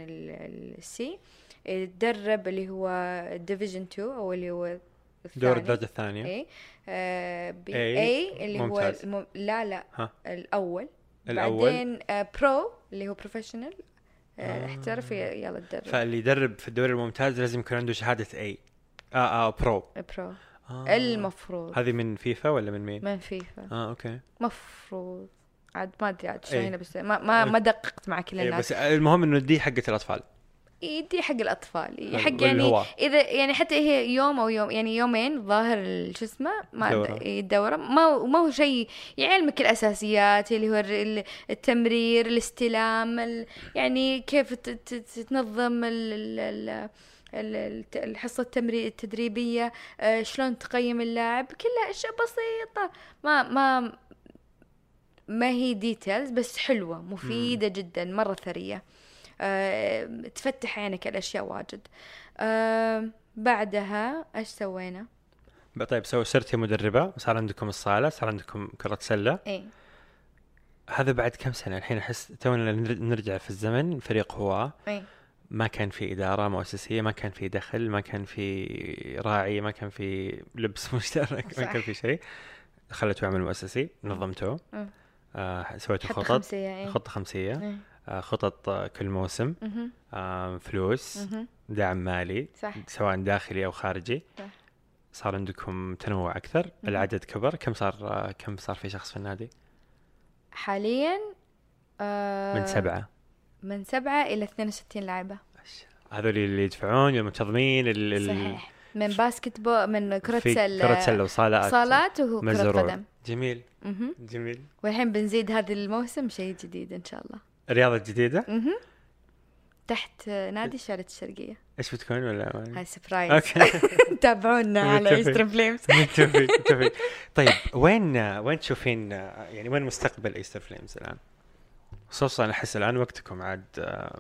ال C تدرب اللي هو division 2 أو اللي هو الثاني دور الدرجة الثانية اي آه. اي اللي ممتاز. هو الم... لا لا ها الأول الأول. بعدين آه pro اللي هو professional آه. آه. احترف يلا تدرب فاللي يدرب في الدوري الممتاز لازم يكون عنده شهادة اي آه آه برو برو آه. المفروض هذه من فيفا ولا من مين؟ من فيفا آه أوكي مفروض عاد ما أدري عاد شلون إيه. هنا بس ما ما, ما دققت مع كل إيه الناس بس المهم إنه D حقة الأطفال ي D حق الأطفال. حق يعني؟ إذا يعني حتى هي يوم أو يوم يعني يومين ظاهر شو اسمه ما الدوره ما هو- ما هو شيء يعلمك الأساسيات اللي هو ال- التمرير الاستلام ال- يعني كيف تنظم ال- ال- ال- ال- الت- الحصة التمري التدريبية آه، شلون تقيم اللاعب كلها أشياء بسيطة ما ما ما هي details بس حلوة مفيدة جدا مرة ثرية آه، تفتح عينك على أشياء واجد. آه، بعدها إيش سوينا؟ طيب so صرتي مدربة صار عندكم الصالة صار عندكم كرة سلة. إيه. هذا بعد كم سنة؟ الحين أحس تونا نر- نرجع في الزمن فريق هو. إيه. ما كان في إدارة مؤسسيه ما كان في دخل ما كان في راعي ما كان في لبس *laughs* مشترك ما صح. كان في شيء. خليتوا عمل مؤسسي نظمتوه. مم. آه سويتوا حتى خطط. خمسية إيه. خطة خمسية. إيه. آه خطط آه كل موسم. فلوس. دعم مالي صح. سواء داخلي أو خارجي. صح. صار عندكم تنوع أكثر. العدد كبر. كم صار آه كم صار في شخص في النادي حاليا آه من سبعة. من سبعة إلى 62 لاعبة. هذول اللي يدفعون المنتظمين ال- ال- صحيح. من basketball من كرة سلة كرة سلة وصالات صالات وكرة. قدم. جميل. مهم. جميل. والحين بنزيد هذا الموسم شيء جديد إن شاء الله. رياضة جديدة؟ مهم. تحت نادي شارة الشرقية. إيش بتكون ولا هاي surprise أوكي. *laughs* تابعونا على. Eastern *laughs* Flames طيب وين وين تشوفين يعني وين مستقبل Eastern Flames الآن؟ خصوصا أحس الآن وقتكم عاد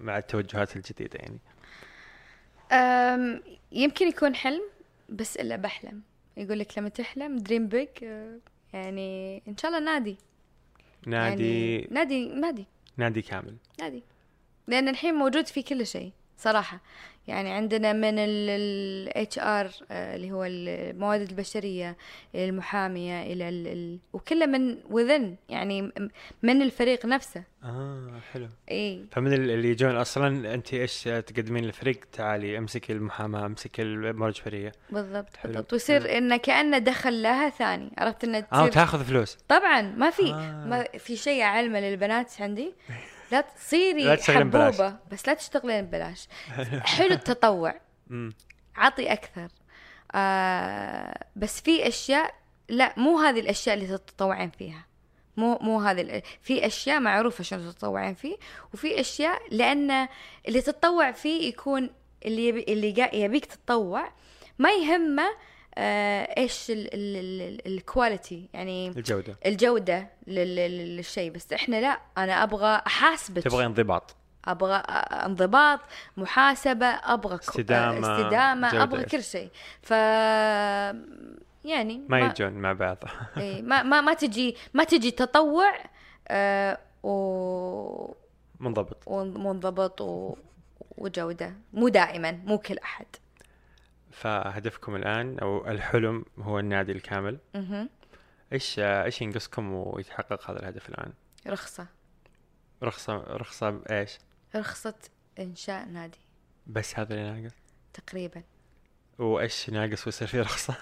مع التوجهات الجديدة يعني. يمكن يكون حلم بس إلا بحلم. يقول لك لما تحلم dream big يعني إن شاء الله نادي. نادي. يعني نادي نادي. نادي كامل. نادي. لأن الحين موجود في كل شيء صراحة. يعني عندنا من ال HR اللي هو الموارد البشرية إلى المحامية إلى ال ال وكله من وذن يعني من الفريق نفسه. آه حلو. إي. فمن ال- اللي يجون أصلا أنت إيش تقدمين للفريق تعالي امسكي المحاماة امسكي الموارد البشرية. بالضبط حلو. بالضبط. ويصير انه كانه دخل لها ثاني. عرفت انه آه وتاخذ فلوس. طبعا ما في. آه. ما في شيء اعلمه للبنات عندي. *laughs* لا تصيري. حبوبة بس لا تشتغلين ببلاش. حلو التطوع. *laughs* عطي أكثر. آه بس في أشياء لا مو هذه الأشياء اللي تتطوعين فيها. مو مو هذه في أشياء معروفة شلون تتطوعين فيه وفي أشياء لأن اللي تتطوع فيه يكون اللي يبي اللي يبيك تتطوع. ما يهمه إيش الكواليتي يعني الجودة. الجودة لل- لل- للشيء. بس إحنا لا أنا أبغى أحاسبك. تبغى انضباط. أبغى انضباط محاسبة أبغى استدامة جودة. أبغى كل شيء. ف يعني ما يجون مع بعض. *laughs* إيه، ما ما ما تجي ما تجي تطوع آه و منضبط. ومنضبط و... وجودة. مو دائما مو كل أحد. فهدفكم الآن أو الحلم هو النادي الكامل. مهم. إيش إيش ينقصكم ويتحقق هذا الهدف الآن؟ رخصة. رخصة رخصة بإيش؟ رخصة إنشاء نادي. بس هذا اللي ناقص؟ تقريبا. وإيش ناقص ويصير فيه رخصة؟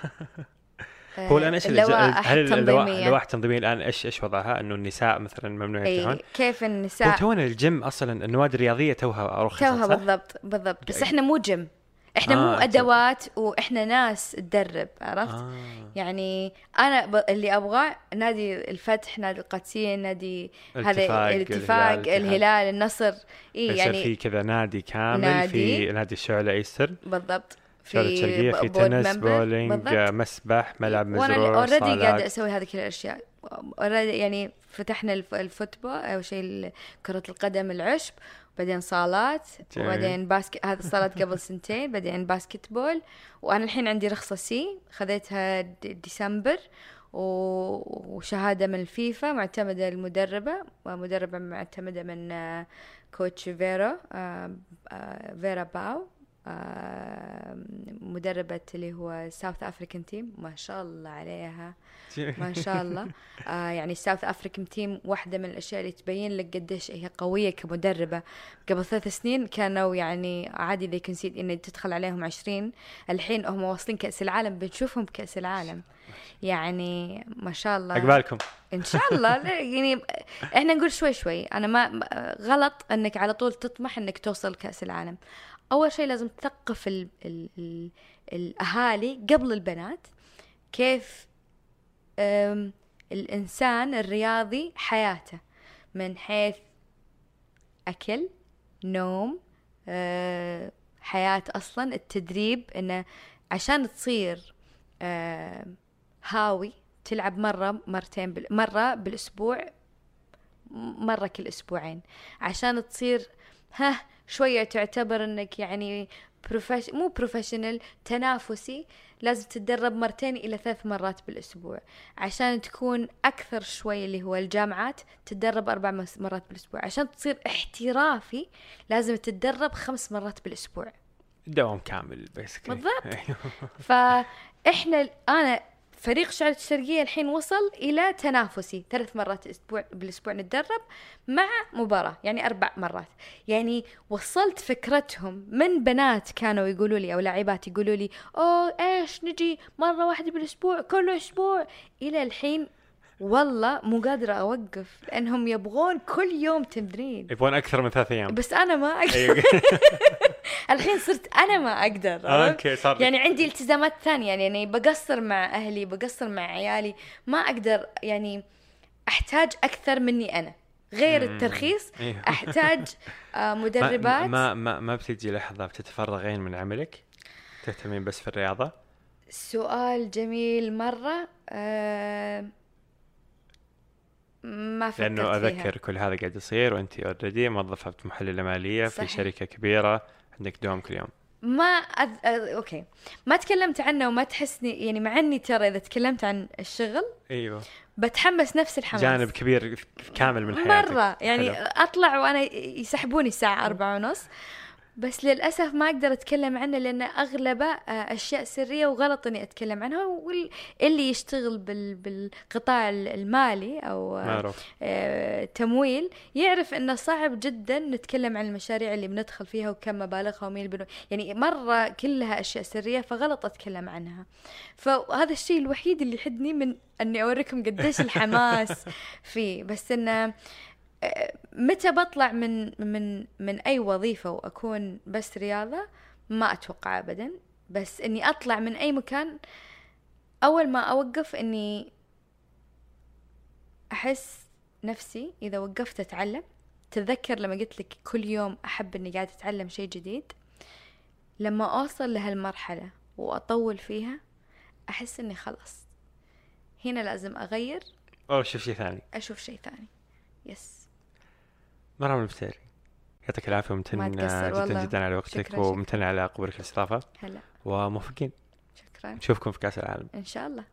آه، هو الآن إيش اللوائح هل اللوائح التنظيميه الآن إيش إيش وضعها؟ إنه النساء مثلا ممنوع يفتحون اي كيف هو النساء تونا الجيم أصلا النوادي الرياضيه توها رخصت توها؟ بالضبط بالضبط. بس يعني- إحنا مو جيم. إحنا آه، مو أدوات وإحنا ناس تدرب عرفت آه. يعني أنا ب... اللي أبغاه نادي الفتح نادي القادسيه نادي هذا الاتفاق، الهلال، الهلال النصر إي يعني في كذا نادي كامل نادي. في نادي الشعلة ايسترن بالضبط في ب- board تنس. بولينج. مسبح ملعب وأنا مزروع اوريدي قاعدة أسوي هذه كل الأشياء already يعني فتحنا الف- الفوتبول أو شيء كرة القدم العشب بعدين صالات جميل. وبعدين باسكت هذا الصالات قبل سنتين بعدين باسكت بول وأنا الحين عندي رخصة C خذيتها ديسمبر. و- وشهادة من الفيفا معتمدة المدربة. ومدربة معتمدة من آه، coach فيرو آه، آه، فيرا باو. مدربة اللي هو South African team ما شاء الله عليها. ما شاء الله. *laughs* آه يعني ال South African team واحدة من الأشياء اللي تبين لك قديش هي قوية كمدربة. قبل ثلاث سنين كانوا يعني عادي ذي كنسيد إن تدخل عليهم عشرين. الحين هم واصلين كأس العالم بنشوفهم بكأس العالم. يعني ما شاء الله. عقبالكم إن شاء الله. *laughs* يعني إحنا نقول شوي شوي. أنا ما ما- غلط إنك على طول تطمح إنك توصل كأس العالم. أول شيء لازم تثقف ال ال ال الأهالي قبل البنات كيف الإنسان الرياضي حياته. من حيث أكل نوم حياة أصلا التدريب انه عشان تصير هاوي تلعب مرة مرتين بال... مرة بالأسبوع مرة كل أسبوعين. عشان تصير ها شوية تعتبر إنك يعني profess... مو professional تنافسي لازم تتدرب مرتين إلى ثلاث مرات بالأسبوع. عشان تكون أكثر شوي اللي هو الجامعات تتدرب أربع مرات بالأسبوع. عشان تصير احترافي لازم تتدرب خمس مرات بالأسبوع. دوام كامل بيسكلي بالضبط. *laughs* فإحنا أنا فريق شعلة الشرقية الحين وصل إلى تنافسي ثلاث مرات أسبوع بالأسبوع نتدرب مع مباراة يعني أربع مرات. يعني وصلت فكرتهم. من بنات كانوا يقولوا لي أو لاعبات يقولوا لي أوه إيش نجي مرة واحدة بالأسبوع كل أسبوع. إلى الحين والله مو قادرة أوقف لأنهم يبغون كل يوم تمرين. يبغون أكثر من ثلاث أيام. بس أنا ما أقدر. أيوة. *laughs* *laughs* الحين صرت أنا ما عرفت؟ أوكي صار يعني عندي التزامات ثانية يعني, يعني بقصر مع أهلي بقصر مع عيالي ما أقدر يعني أحتاج أكثر مني أنا غير. الترخيص أيوة. *laughs* أحتاج آه، مدربات ما ما, ما بتجي لحظة بتتفرغين من عملك تهتمين بس في الرياضة سؤال جميل مرة آه، ما فكرت لأنه فيها. أذكر كل هذا قاعد يصير وانت already موظفة محللة مالية في. شركة كبيرة عندك دوام كل يوم. ما أذ... أوكي. ما تكلمت عنه وما تحسني يعني مع إني ترى إذا تكلمت عن الشغل أيوه. بتحمس نفس الحماس. جانب كبير كامل من حياتك. مرة. يعني حلو. أطلع وأنا يسحبوني الساعة أربعة ونص. بس للأسف ما أقدر أتكلم عنه لأن أغلبه آه، أشياء سرية وغلط إني أتكلم عنها واللي يشتغل بال... بالقطاع المالي أو آه، معروف. آه، تمويل يعرف إنه صعب جدا نتكلم عن المشاريع اللي بندخل فيها وكم مبالغها ومين البنو يعني مرة كلها أشياء سرية فغلط أتكلم عنها. فهذا الشيء الوحيد اللي يحدني من إني أوريكم قديش الحماس *laughs* فيه. بس إنه متى بطلع من من من أي وظيفة وأكون بس رياضة؟ ما أتوقع ابدا. بس إني أطلع من أي مكان أول ما أوقف إني أحس نفسي إذا وقفت أتعلم. تذكر لما قلت لك كل يوم أحب إني قاعدة أتعلم شيء جديد؟ لما أوصل لهالمرحلة وأطول فيها أحس إني خلاص هنا لازم أغير. أو شوف شيء ثاني. أشوف شيء ثاني. يس مرة مفتري. يعطيك العافية وممتن تقصر جدا. جدا على وقتك شكراً، شكراً. وممتن على قبولك الاستضافة هلا. وموفقين. شكرا. نشوفكم في كأس العالم. إن شاء الله.